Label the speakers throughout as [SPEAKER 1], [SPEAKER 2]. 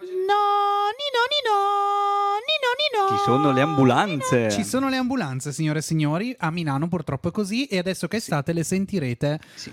[SPEAKER 1] No, Nino, Nino, Nino, Nino.
[SPEAKER 2] Ci sono le ambulanze.
[SPEAKER 1] Ci sono le ambulanze, signore e signori. A Milano purtroppo è così e adesso che è estate le sentirete
[SPEAKER 2] Sì.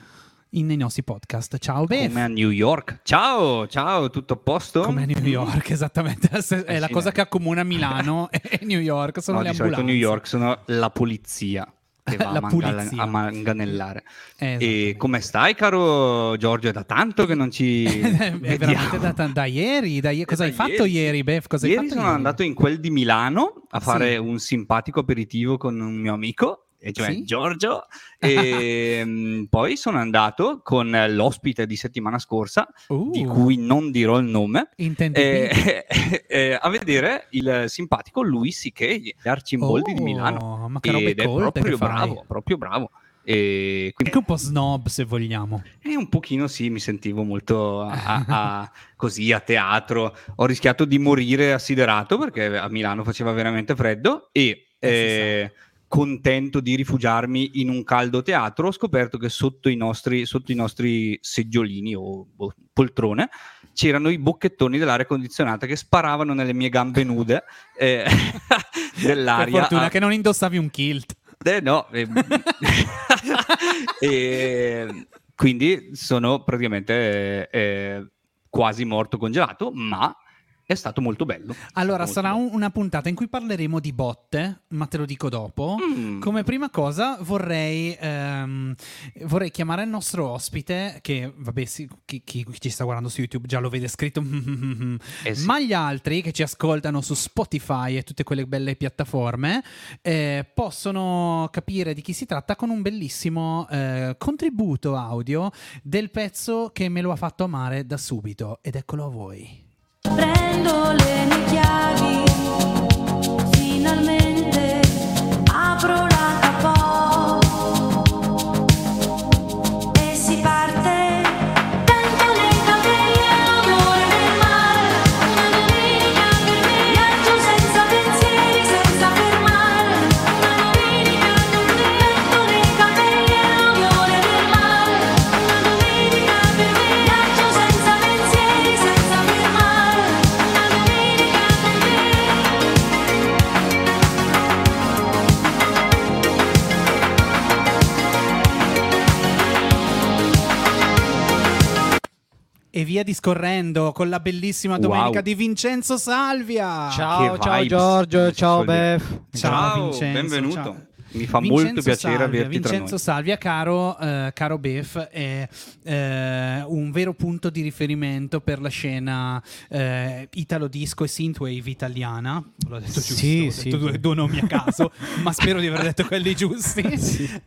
[SPEAKER 1] nei nostri podcast. Ciao, Beth.
[SPEAKER 2] Come a New York. Ciao, ciao, tutto a posto?
[SPEAKER 1] Come a New York, esattamente. È
[SPEAKER 2] Eh
[SPEAKER 1] la cosa che accomuna Milano e New York. Sono
[SPEAKER 2] No,
[SPEAKER 1] le
[SPEAKER 2] di solito
[SPEAKER 1] ambulanze.
[SPEAKER 2] New York sono la polizia che va a,
[SPEAKER 1] pulizia.
[SPEAKER 2] a manganellare.
[SPEAKER 1] Eh,
[SPEAKER 2] E
[SPEAKER 1] esattamente.
[SPEAKER 2] come stai, caro Giorgio? È da tanto che non ci
[SPEAKER 1] è veramente da, da- da ieri. da ie- cosa hai fatto
[SPEAKER 2] ieri.
[SPEAKER 1] ieri? Cosa hai
[SPEAKER 2] Ieri sono andato in quel di Milano a
[SPEAKER 1] Sì.
[SPEAKER 2] fare un simpatico aperitivo con un mio amico, e cioè
[SPEAKER 1] Sì?
[SPEAKER 2] Giorgio, e mm, poi sono andato con l'ospite di settimana scorsa,
[SPEAKER 1] Uh,
[SPEAKER 2] di cui non dirò il nome, eh, eh, a vedere il simpatico C.K., gli Arcimboldi di Milano.
[SPEAKER 1] Oh, Ma che
[SPEAKER 2] Ed è proprio bravo, proprio bravo. E quindi
[SPEAKER 1] Anche un po' snob, se vogliamo.
[SPEAKER 2] e un pochino sì, mi sentivo molto a- a- così a teatro. Ho rischiato di morire assiderato perché a Milano faceva veramente freddo e
[SPEAKER 1] eh,
[SPEAKER 2] contento di rifugiarmi in un caldo teatro, ho scoperto che sotto i nostri, sotto i nostri seggiolini o boh, poltrone c'erano i bocchettoni dell'aria condizionata che sparavano nelle mie gambe nude eh,
[SPEAKER 1] Per
[SPEAKER 2] dell'aria.
[SPEAKER 1] fortuna
[SPEAKER 2] a-
[SPEAKER 1] che non indossavi un kilt.
[SPEAKER 2] eh, no, eh, e quindi sono praticamente eh, quasi morto congelato, ma è stato molto bello.
[SPEAKER 1] Allora, sarà un- una puntata in cui parleremo di botte, ma te lo dico dopo.
[SPEAKER 2] bello. Mm.
[SPEAKER 1] Come prima cosa vorrei, ehm, vorrei chiamare il nostro ospite, che vabbè sì, chi, chi ci sta guardando su YouTube già lo vede scritto,
[SPEAKER 2] Eh sì.
[SPEAKER 1] ma gli altri che ci ascoltano su Spotify e tutte quelle belle piattaforme eh, possono capire di chi si tratta con un bellissimo eh, contributo audio del pezzo che me lo ha fatto amare da subito. Ed eccolo a voi.
[SPEAKER 3] Chiavi, finalmente
[SPEAKER 1] via discorrendo con la bellissima domenica
[SPEAKER 2] Wow.
[SPEAKER 1] di Vincenzo Salvia.
[SPEAKER 4] Ciao,
[SPEAKER 2] Che
[SPEAKER 4] ciao
[SPEAKER 2] vibes.
[SPEAKER 4] Giorgio, ciao. Bef.
[SPEAKER 1] Ciao, Vincenzo,
[SPEAKER 2] benvenuto.
[SPEAKER 1] ciao.
[SPEAKER 2] Mi fa
[SPEAKER 1] Vincenzo
[SPEAKER 2] molto piacere
[SPEAKER 1] Salvia,
[SPEAKER 2] averti tra
[SPEAKER 1] Vincenzo
[SPEAKER 2] noi.
[SPEAKER 1] Salvia, caro, eh, caro Bef, è eh, un vero punto di riferimento per la scena eh, italo disco e synthwave italiana. L'ho detto giusto,
[SPEAKER 4] Sì,
[SPEAKER 1] ho
[SPEAKER 4] sì.
[SPEAKER 1] detto due, due nomi a caso, ma spero di aver detto quelli giusti.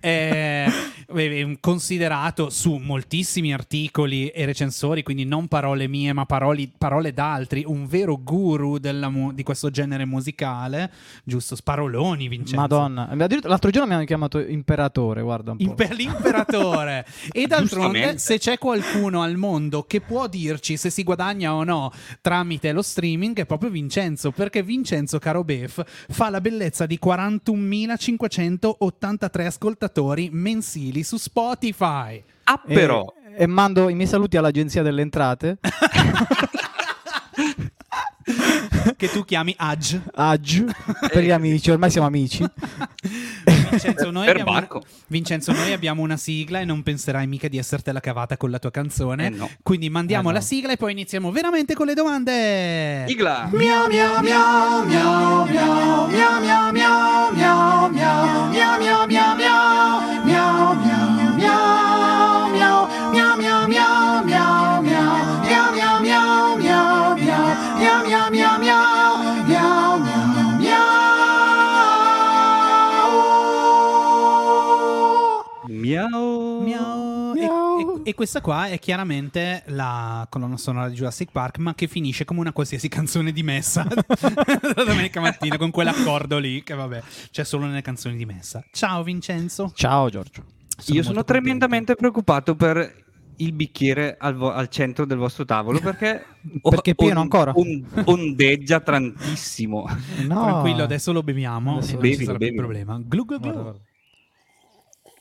[SPEAKER 1] Eh, eh, considerato su moltissimi articoli e recensori, quindi non parole mie, ma paroli- parole d'altri, un vero guru della mu- di questo genere musicale, giusto? Sparoloni, Vincenzo.
[SPEAKER 4] Madonna, Addirittura l'altro giorno mi hanno chiamato imperatore, guarda un po'.
[SPEAKER 1] Imper- l'imperatore. e d'altronde, se c'è qualcuno al mondo che può dirci se si guadagna o no tramite lo streaming, è proprio Vincenzo. Perché Vincenzo, caro Bef, fa la bellezza di 41.583 ascoltatori mensili su Spotify.
[SPEAKER 2] Ah,
[SPEAKER 4] E-
[SPEAKER 2] però,
[SPEAKER 4] E, mando i miei saluti all'agenzia delle entrate.
[SPEAKER 1] che tu chiami Ag.
[SPEAKER 4] Ag, per gli amici, ormai siamo amici.
[SPEAKER 1] Vincenzo noi,
[SPEAKER 2] Per
[SPEAKER 1] abbiamo una, Vincenzo, noi abbiamo una sigla e non penserai mica di essertela cavata con la tua canzone.
[SPEAKER 2] Eh no.
[SPEAKER 1] Quindi mandiamo
[SPEAKER 4] Eh no.
[SPEAKER 1] la sigla e poi iniziamo veramente con le domande.
[SPEAKER 2] Igla.
[SPEAKER 1] Miau miau miau miau miau miau miau miau miau miau miau miau miau miau miau miau miau miau E, questa qua è chiaramente la colonna sonora di Jurassic Park, ma che finisce come una qualsiasi canzone di messa la domenica mattina con quell'accordo lì, che vabbè, c'è solo nelle canzoni di messa. Ciao Vincenzo.
[SPEAKER 4] Ciao Giorgio.
[SPEAKER 2] Io sono tremendamente preoccupato per il bicchiere al, vo- al centro del vostro tavolo perché,
[SPEAKER 4] Perché pieno
[SPEAKER 2] on-
[SPEAKER 4] ancora?
[SPEAKER 2] on- ondeggia tantissimo.
[SPEAKER 4] No.
[SPEAKER 1] Tranquillo, adesso lo beviamo
[SPEAKER 4] Adesso
[SPEAKER 1] e non
[SPEAKER 2] bevi,
[SPEAKER 1] ci sarà
[SPEAKER 2] lo
[SPEAKER 1] più
[SPEAKER 2] bevi.
[SPEAKER 1] problema. Glu glu glu.
[SPEAKER 4] Guarda, guarda.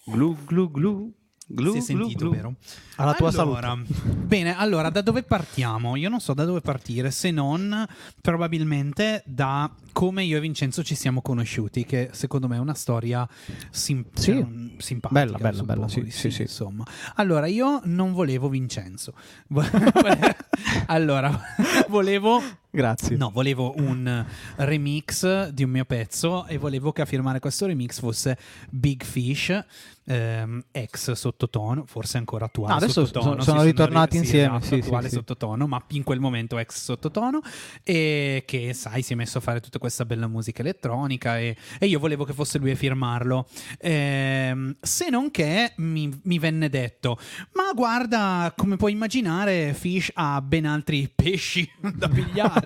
[SPEAKER 2] Glu glu glu. Glu,
[SPEAKER 1] si è sentito,
[SPEAKER 2] glu.
[SPEAKER 1] vero?
[SPEAKER 4] Alla tua
[SPEAKER 1] allora, Bene, allora da dove partiamo? Io non so da dove partire se non probabilmente da come io e Vincenzo ci siamo conosciuti, che secondo me è una storia sim-
[SPEAKER 4] Sì.
[SPEAKER 1] cioè, simpatica.
[SPEAKER 4] Bella, bella, bella, sì, sì, sì.
[SPEAKER 1] Insomma, allora io non volevo Vincenzo. allora, volevo
[SPEAKER 4] Grazie.
[SPEAKER 1] No, volevo un remix di un mio pezzo e volevo che a firmare questo remix fosse Big Fish, ehm, ex sottotono, forse ancora attuale
[SPEAKER 4] Ah, adesso
[SPEAKER 1] sottotono.
[SPEAKER 4] sono- sono ritornati
[SPEAKER 1] sì,
[SPEAKER 4] insieme,
[SPEAKER 1] esatto,
[SPEAKER 4] sì, sì,
[SPEAKER 1] attuale
[SPEAKER 4] sì.
[SPEAKER 1] sottotono, ma in quel momento ex sottotono e che, sai, si è messo a fare tutta questa bella musica elettronica e, e io volevo che fosse lui a firmarlo. Ehm, se non che mi, mi venne detto, ma guarda, come puoi immaginare, Fish ha ben altri pesci da pigliare.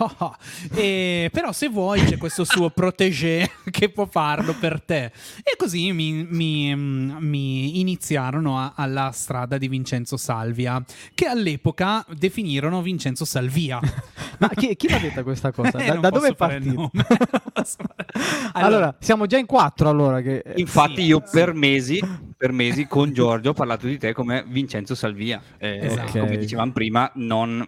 [SPEAKER 1] Oh, oh. E- però se vuoi c'è questo suo protégé che può farlo per te. E così mi, mi- mi iniziarono a- alla strada di Vincenzo Salvia, che all'epoca definirono Vincenzo Salvia.
[SPEAKER 4] Ma chi, chi l'ha detta questa cosa?
[SPEAKER 1] Eh,
[SPEAKER 4] Da, da dove è partito?
[SPEAKER 1] fare-
[SPEAKER 4] Allora, siamo già in quattro allora che...
[SPEAKER 2] Infatti
[SPEAKER 1] Sì,
[SPEAKER 2] io
[SPEAKER 1] sì.
[SPEAKER 2] per mesi, per mesi con Giorgio ho parlato di te come Vincenzo Salvia. Eh,
[SPEAKER 1] Esatto.
[SPEAKER 2] Come dicevamo prima, non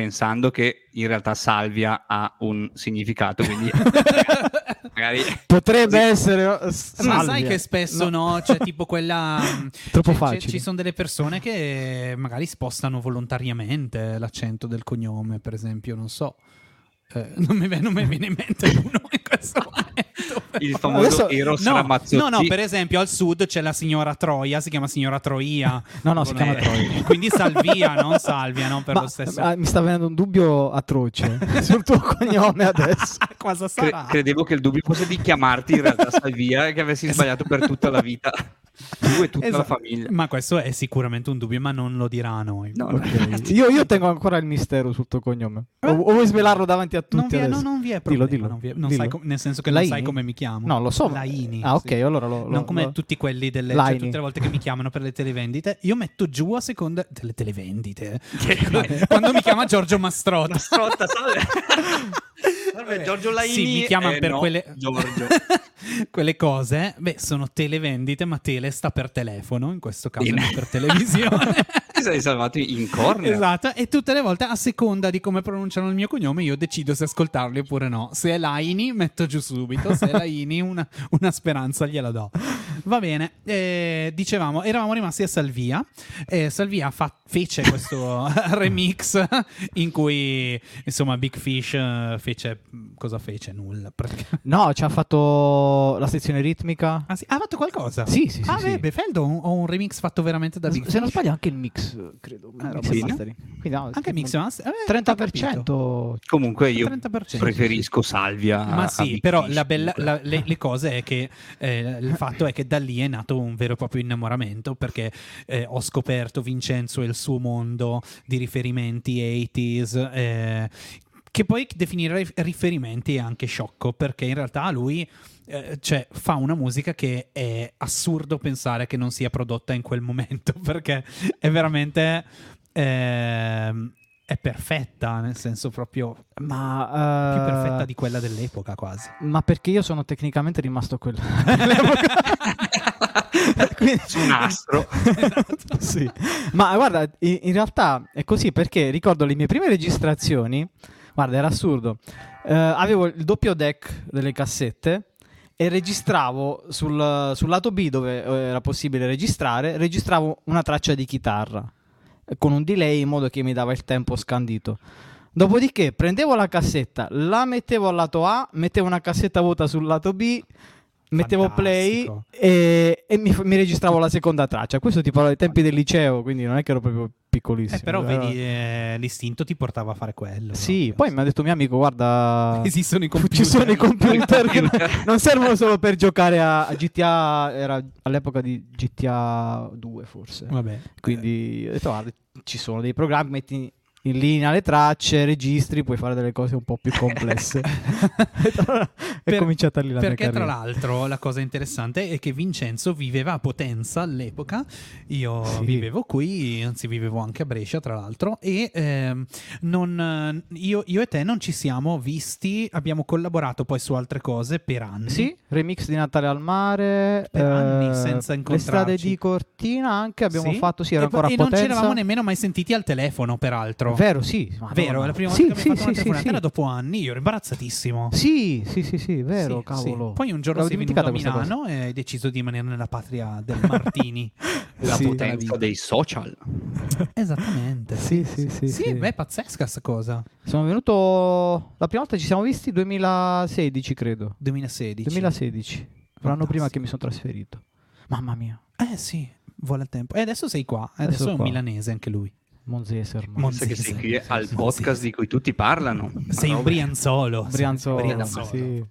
[SPEAKER 2] pensando che in realtà Salvia ha un significato, quindi magari
[SPEAKER 4] Potrebbe
[SPEAKER 2] Così.
[SPEAKER 4] essere... uh,
[SPEAKER 1] Ma
[SPEAKER 4] Salvia.
[SPEAKER 1] sai che spesso no, c'è tipo quella.
[SPEAKER 4] Troppo
[SPEAKER 1] c'è- c'è-
[SPEAKER 4] facile.
[SPEAKER 1] Ci sono delle persone che magari spostano volontariamente l'accento del cognome, per esempio, non so. Eh, non, mi, viene- non mi viene in mente uno in questo momento.
[SPEAKER 2] Il famoso
[SPEAKER 4] Adesso-
[SPEAKER 2] Eros
[SPEAKER 1] No,
[SPEAKER 2] Ramazzotti.
[SPEAKER 1] no, no, per esempio al sud c'è la signora Troia, si chiama signora Troia.
[SPEAKER 4] No, no, si chiama Troia.
[SPEAKER 1] Quindi Salvia, non Salvia, non per
[SPEAKER 4] Ma-
[SPEAKER 1] lo stesso.
[SPEAKER 4] ah, mi sta venendo un dubbio atroce sul tuo cognome adesso.
[SPEAKER 1] Cosa
[SPEAKER 2] Cre-
[SPEAKER 1] sarà?
[SPEAKER 2] credevo che il dubbio fosse di chiamarti in realtà Salvia e che avessi sbagliato per tutta la vita. Tu e tutta la
[SPEAKER 1] Esatto.
[SPEAKER 2] famiglia.
[SPEAKER 1] Ma questo è sicuramente un dubbio, ma non lo dirà a noi.
[SPEAKER 2] No,
[SPEAKER 4] Ok. Io, io tengo ancora il mistero sul tuo cognome. O, o vuoi svelarlo davanti a tutti
[SPEAKER 1] non vi è,
[SPEAKER 4] adesso?
[SPEAKER 1] no, non vi è
[SPEAKER 4] Dillo,
[SPEAKER 1] problema.
[SPEAKER 4] dillo.
[SPEAKER 1] non vi è- non
[SPEAKER 4] Dillo.
[SPEAKER 1] sai com- nel senso che non
[SPEAKER 4] Laini?
[SPEAKER 1] sai come mi chiamo.
[SPEAKER 4] No, lo so.
[SPEAKER 1] Laini.
[SPEAKER 4] Ah, ok,
[SPEAKER 1] sì.
[SPEAKER 4] allora lo... lo-
[SPEAKER 1] non come
[SPEAKER 4] lo-
[SPEAKER 1] tutti quelli delle cioè,
[SPEAKER 4] Laini.
[SPEAKER 1] tutte le volte che mi chiamano per le televendite, io metto giù a seconda delle televendite. Quando mi chiama Giorgio Mastrota.
[SPEAKER 2] Strotta, salve. Salve, Giorgio Laini.
[SPEAKER 1] Sì, mi chiamano
[SPEAKER 2] Eh,
[SPEAKER 1] per
[SPEAKER 2] no,
[SPEAKER 1] quelle quelle cose. Beh, sono televendite, ma tele sta per telefono, in questo caso non per televisione.
[SPEAKER 2] Ti sei salvato in corner.
[SPEAKER 1] Esatto, e tutte le volte a seconda di come pronunciano il mio cognome io decido se ascoltarli oppure no. Se è Laini metto giù subito, se è Laini una, una speranza gliela do. Va bene, eh, dicevamo, eravamo rimasti a Salvia. Eh, Salvia fa- fece questo remix in cui insomma Big Fish eh, fece... cosa fece? Nulla. praticamente.
[SPEAKER 4] No, ci ha fatto la sezione ritmica.
[SPEAKER 1] Ah, sì? Ha fatto qualcosa?
[SPEAKER 4] Sì, sì, sì,
[SPEAKER 1] Ah,
[SPEAKER 4] sì.
[SPEAKER 1] beh, Befeld ho un, ho un remix fatto veramente da Big
[SPEAKER 4] Se non
[SPEAKER 1] Fish.
[SPEAKER 4] sbaglio anche il mix, Mix e
[SPEAKER 1] sì.
[SPEAKER 4] mastering. Quindi, no,
[SPEAKER 1] Anche Mix Master? Eh, ho capito.
[SPEAKER 4] 30%.
[SPEAKER 2] Comunque io
[SPEAKER 1] 30%.
[SPEAKER 2] preferisco Salvia.
[SPEAKER 1] Ma sì, però la bella- la- le, le cose è che eh, il fatto è che da lì è nato un vero e proprio innamoramento perché eh, ho scoperto Vincenzo e il suo mondo di riferimenti 80s. eh, che poi definire riferimenti è anche sciocco perché in realtà lui eh, cioè, fa una musica che è assurdo pensare che non sia prodotta in quel momento perché è veramente ehm, è perfetta nel senso proprio
[SPEAKER 4] Ma,
[SPEAKER 1] più
[SPEAKER 4] eh,
[SPEAKER 1] perfetta di quella dell'epoca quasi.
[SPEAKER 4] Ma perché io sono tecnicamente rimasto quello. Quindi-
[SPEAKER 2] Su un astro.
[SPEAKER 4] sì. Ma guarda, in, in realtà è così perché ricordo le mie prime registrazioni. Guarda, era assurdo. Eh, avevo il doppio deck delle cassette e registravo sul, sul lato B dove eh, era possibile registrare, registravo una traccia di chitarra eh, con un delay in modo che mi dava il tempo scandito. Dopodiché prendevo la cassetta, la mettevo al lato A, mettevo una cassetta vuota sul lato B, mettevo play
[SPEAKER 1] Fantastico.
[SPEAKER 4] e, e mi, mi registravo la seconda traccia. Questo ti parlo dei tempi del liceo, quindi non è che ero proprio piccolissimo.
[SPEAKER 1] Eh, però
[SPEAKER 4] Ero-
[SPEAKER 1] vedi, eh, l'istinto ti portava a fare quello.
[SPEAKER 4] Sì,
[SPEAKER 1] proprio.
[SPEAKER 4] poi mi ha detto mio amico, guarda...
[SPEAKER 1] esistono i computer.
[SPEAKER 4] Ci sono i computer che non servono solo per giocare a, a GTA, era all'epoca di GTA 2 forse.
[SPEAKER 1] Vabbè.
[SPEAKER 4] Quindi ho detto, guarda, ci sono dei programmi, metti in linea le tracce, registri, puoi fare delle cose un po' più complesse. è
[SPEAKER 1] Per-
[SPEAKER 4] cominciata lì la mia
[SPEAKER 1] Perché tra
[SPEAKER 4] carriera.
[SPEAKER 1] l'altro la cosa interessante è che Vincenzo viveva a Potenza all'epoca, io
[SPEAKER 4] Sì.
[SPEAKER 1] vivevo qui, anzi vivevo anche a Brescia tra l'altro, e ehm, non, io, io e te non ci siamo visti, abbiamo collaborato poi su altre cose per anni.
[SPEAKER 4] Sì, remix di Natale al mare.
[SPEAKER 1] Per anni
[SPEAKER 4] eh,
[SPEAKER 1] senza
[SPEAKER 4] Le strade
[SPEAKER 1] incontrarci.
[SPEAKER 4] di Cortina anche abbiamo
[SPEAKER 1] Sì?
[SPEAKER 4] fatto, sì, era
[SPEAKER 1] e,
[SPEAKER 4] ancora a
[SPEAKER 1] e non ci
[SPEAKER 4] Potenza.
[SPEAKER 1] eravamo nemmeno mai sentiti al telefono, peraltro.
[SPEAKER 4] Vero, sì. Madonna.
[SPEAKER 1] Vero, la prima
[SPEAKER 4] Sì,
[SPEAKER 1] volta che abbiamo
[SPEAKER 4] sì,
[SPEAKER 1] fatto una
[SPEAKER 4] sì,
[SPEAKER 1] telefonata
[SPEAKER 4] sì, sì.
[SPEAKER 1] dopo anni, io ero imbarazzatissimo.
[SPEAKER 4] Sì, sì, sì, sì, vero,
[SPEAKER 1] Sì,
[SPEAKER 4] cavolo.
[SPEAKER 1] sì. Poi un giorno
[SPEAKER 4] L'avevo
[SPEAKER 1] sei venuto a
[SPEAKER 4] questa cosa.
[SPEAKER 1] Milano e hai deciso di rimanere nella patria del Martini.
[SPEAKER 2] La
[SPEAKER 4] Sì.
[SPEAKER 2] potenza dei social.
[SPEAKER 1] Esattamente.
[SPEAKER 4] Sì, sì, sì,
[SPEAKER 1] Sì,
[SPEAKER 4] sì.
[SPEAKER 1] beh, è pazzesca sta cosa.
[SPEAKER 4] Sono venuto la prima volta ci siamo visti 2016, credo.
[SPEAKER 1] 2016.
[SPEAKER 4] 2016. L'anno prima che mi sono trasferito. Mamma mia,
[SPEAKER 1] Eh sì, vuole il tempo. E adesso sei qua.
[SPEAKER 4] Adesso
[SPEAKER 1] adesso, è un
[SPEAKER 4] qua.
[SPEAKER 1] milanese anche lui.
[SPEAKER 4] Monzese ormai.
[SPEAKER 1] Mon-
[SPEAKER 2] Pensa che sei qui
[SPEAKER 1] sì,
[SPEAKER 2] al podcast
[SPEAKER 1] sì.
[SPEAKER 2] di cui tutti parlano.
[SPEAKER 1] Sei un brianzolo.
[SPEAKER 4] Brianzolo,
[SPEAKER 1] brianzolo,
[SPEAKER 4] sì.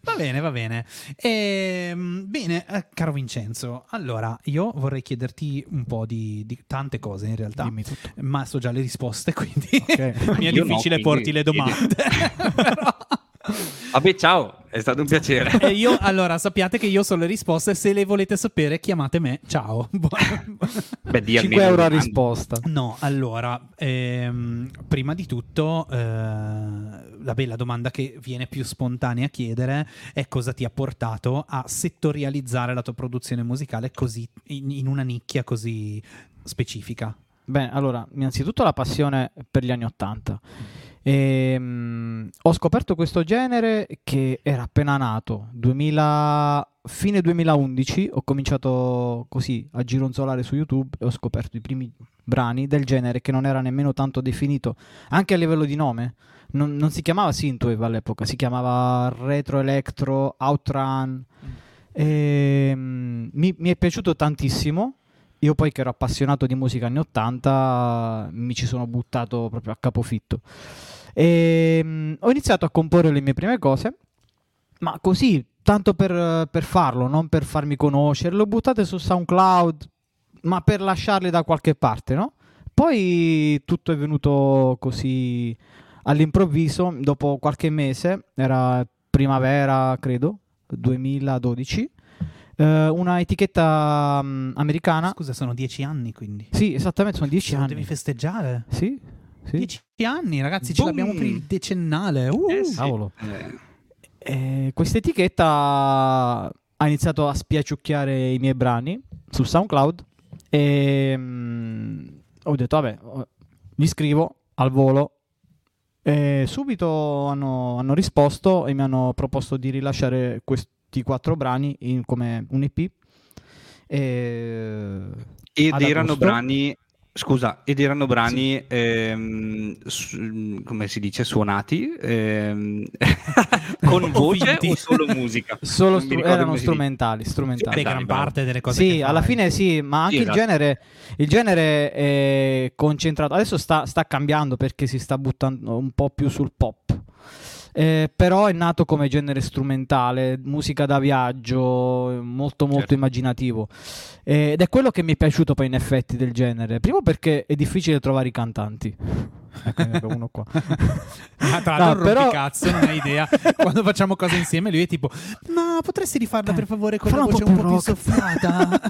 [SPEAKER 1] va bene, va bene. Ehm, bene, eh, caro Vincenzo, allora io vorrei chiederti un po' di, di tante cose in realtà.
[SPEAKER 4] Dimmi tutto.
[SPEAKER 1] Ma so già le risposte, quindi
[SPEAKER 4] Ok.
[SPEAKER 1] mi è
[SPEAKER 2] Io no,
[SPEAKER 1] difficile
[SPEAKER 2] quindi
[SPEAKER 1] porti le domande. Però-
[SPEAKER 2] Vabbè, ciao, è stato un piacere.
[SPEAKER 1] E io, allora, sappiate che io so le risposte. Se le volete sapere, chiamate me. Ciao.
[SPEAKER 2] Beh, di
[SPEAKER 4] 5
[SPEAKER 2] almeno
[SPEAKER 4] euro a risposta.
[SPEAKER 1] No, allora, ehm, prima di tutto, eh, la bella domanda che viene più spontanea a chiedere è cosa ti ha portato a settorializzare la tua produzione musicale così, in, in una nicchia così specifica.
[SPEAKER 4] Beh, allora, innanzitutto la passione per gli anni Ottanta. Ehm, ho scoperto questo genere che era appena nato, 2000, fine 2011, ho cominciato così a gironzolare su YouTube e ho scoperto i primi brani del genere che non era nemmeno tanto definito, anche a livello di nome. Non, non si chiamava Synthwave all'epoca, si chiamava Retro Electro, Outrun. Ehm, mi, mi è piaciuto tantissimo. Io poi che ero appassionato di musica anni 80 mi ci sono buttato proprio a capofitto. E, ho iniziato a comporre le mie prime cose, ma così, tanto per, per farlo, non per farmi conoscere. Le ho buttate su SoundCloud, ma per lasciarle da qualche parte, no? Poi tutto è venuto così all'improvviso, dopo qualche mese, era primavera, credo, 2012. eh, una etichetta mm, americana.
[SPEAKER 1] Scusa, sono dieci anni quindi.
[SPEAKER 4] Sì, esattamente, sono dieci anni.
[SPEAKER 1] devi festeggiare.
[SPEAKER 4] Sì, sì.
[SPEAKER 1] Dieci anni, ragazzi, ce
[SPEAKER 2] Boom.
[SPEAKER 1] l'abbiamo per il decennale. Uh!
[SPEAKER 2] Eh, sì.
[SPEAKER 4] Cavolo.
[SPEAKER 2] Eh,
[SPEAKER 4] Eh, questa etichetta ha iniziato a spiacciucchiare i miei brani su SoundCloud e mm, ho detto vabbè, li scrivo al volo e subito hanno, hanno risposto e mi hanno proposto di rilasciare questi quattro brani in- come un EP e
[SPEAKER 2] Ed erano
[SPEAKER 4] agosto.
[SPEAKER 2] brani, scusa, ed erano brani, ehm, su- come si dice, suonati, ehm, con voce o solo musica?
[SPEAKER 4] solo stru- erano strumentali, strumentali.
[SPEAKER 1] Gran parte delle cose
[SPEAKER 4] Sì,
[SPEAKER 1] che
[SPEAKER 4] alla
[SPEAKER 1] fai.
[SPEAKER 4] fine sì, ma anche
[SPEAKER 2] Sì,
[SPEAKER 4] il
[SPEAKER 2] esatto.
[SPEAKER 4] genere, il genere è concentrato. Adesso sta, sta cambiando perché si sta buttando un po' più sul pop. Eh, però è nato come genere strumentale, musica da viaggio, molto molto
[SPEAKER 2] Certo.
[SPEAKER 4] immaginativo. Eh, ed è quello che mi è piaciuto poi in effetti del genere. Primo perché è difficile trovare i cantanti. Ecco, ne abbiamo uno qua.
[SPEAKER 1] Ah, tra
[SPEAKER 4] No,
[SPEAKER 1] l'altro,
[SPEAKER 4] però-
[SPEAKER 1] rompicazzo, non hai idea. Quando facciamo cose insieme, lui è tipo: Ma potresti rifarla per favore con la
[SPEAKER 4] Falla un
[SPEAKER 1] voce
[SPEAKER 4] po'
[SPEAKER 1] un
[SPEAKER 4] più
[SPEAKER 1] po' più
[SPEAKER 4] rock."
[SPEAKER 1] soffiata?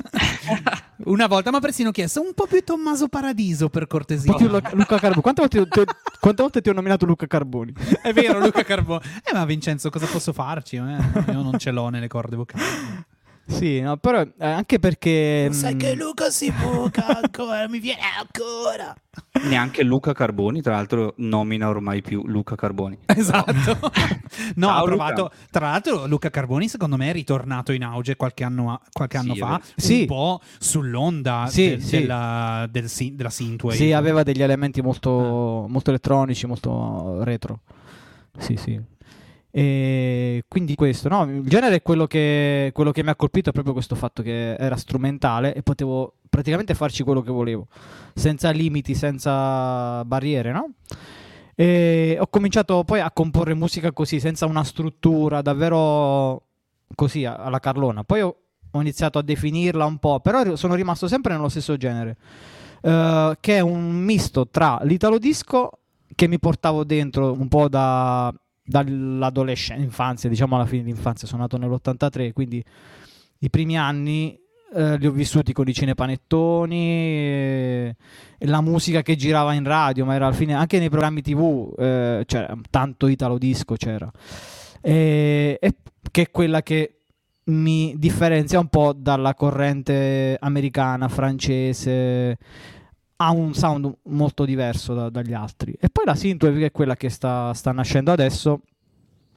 [SPEAKER 1] Una volta mi ha persino chiesto un po' più Tommaso Paradiso per
[SPEAKER 4] Un
[SPEAKER 1] cortesia.
[SPEAKER 4] Luca Carboni. Quante volte, ti ho- quante volte ti ho nominato Luca Carboni?
[SPEAKER 1] È vero, Luca Carbone. Eh, ma Vincenzo, cosa posso farci? Eh, io non ce l'ho nelle corde vocali.
[SPEAKER 4] Sì, no, però eh, anche perché... mm,
[SPEAKER 1] Luca si buca ancora, mi viene ancora.
[SPEAKER 2] Neanche Luca Carboni, tra l'altro, nomina ormai più Luca Carboni.
[SPEAKER 1] Esatto. No,
[SPEAKER 2] Ciao,
[SPEAKER 1] provato.
[SPEAKER 2] Luca.
[SPEAKER 1] Tra l'altro, Luca Carboni, secondo me, è ritornato in auge qualche anno, a- qualche
[SPEAKER 2] Sì,
[SPEAKER 1] anno
[SPEAKER 2] è
[SPEAKER 1] fa.
[SPEAKER 4] Sì.
[SPEAKER 1] Un po' sull'onda
[SPEAKER 4] Sì,
[SPEAKER 1] del-
[SPEAKER 4] sì.
[SPEAKER 1] Della, del della synthwave.
[SPEAKER 4] Sì, aveva degli elementi molto, molto elettronici, molto retro. Sì, sì. E quindi questo, no? Il genere è quello che, quello che mi ha colpito è proprio questo fatto che era strumentale e potevo praticamente farci quello che volevo, senza limiti, senza barriere, no? E ho cominciato poi a comporre musica così, senza una struttura, davvero così, alla Carlona. Poi ho, iniziato a definirla un po', però sono rimasto sempre nello stesso genere. eh, che è un misto tra l'italo disco che mi portavo dentro un po' da, dall'adolescenza, infanzia, diciamo alla fine dell'infanzia, sono nato nell'83, quindi i primi anni eh, li ho vissuti con i cinepanettoni e, e la musica che girava in radio, ma era alla fine anche nei programmi tv, eh, c'era tanto italo disco c'era. E, e che è quella che mi differenzia un po' dalla corrente americana, francese, ha un sound molto diverso da- dagli altri. E poi la synthwave che è quella che sta, sta nascendo adesso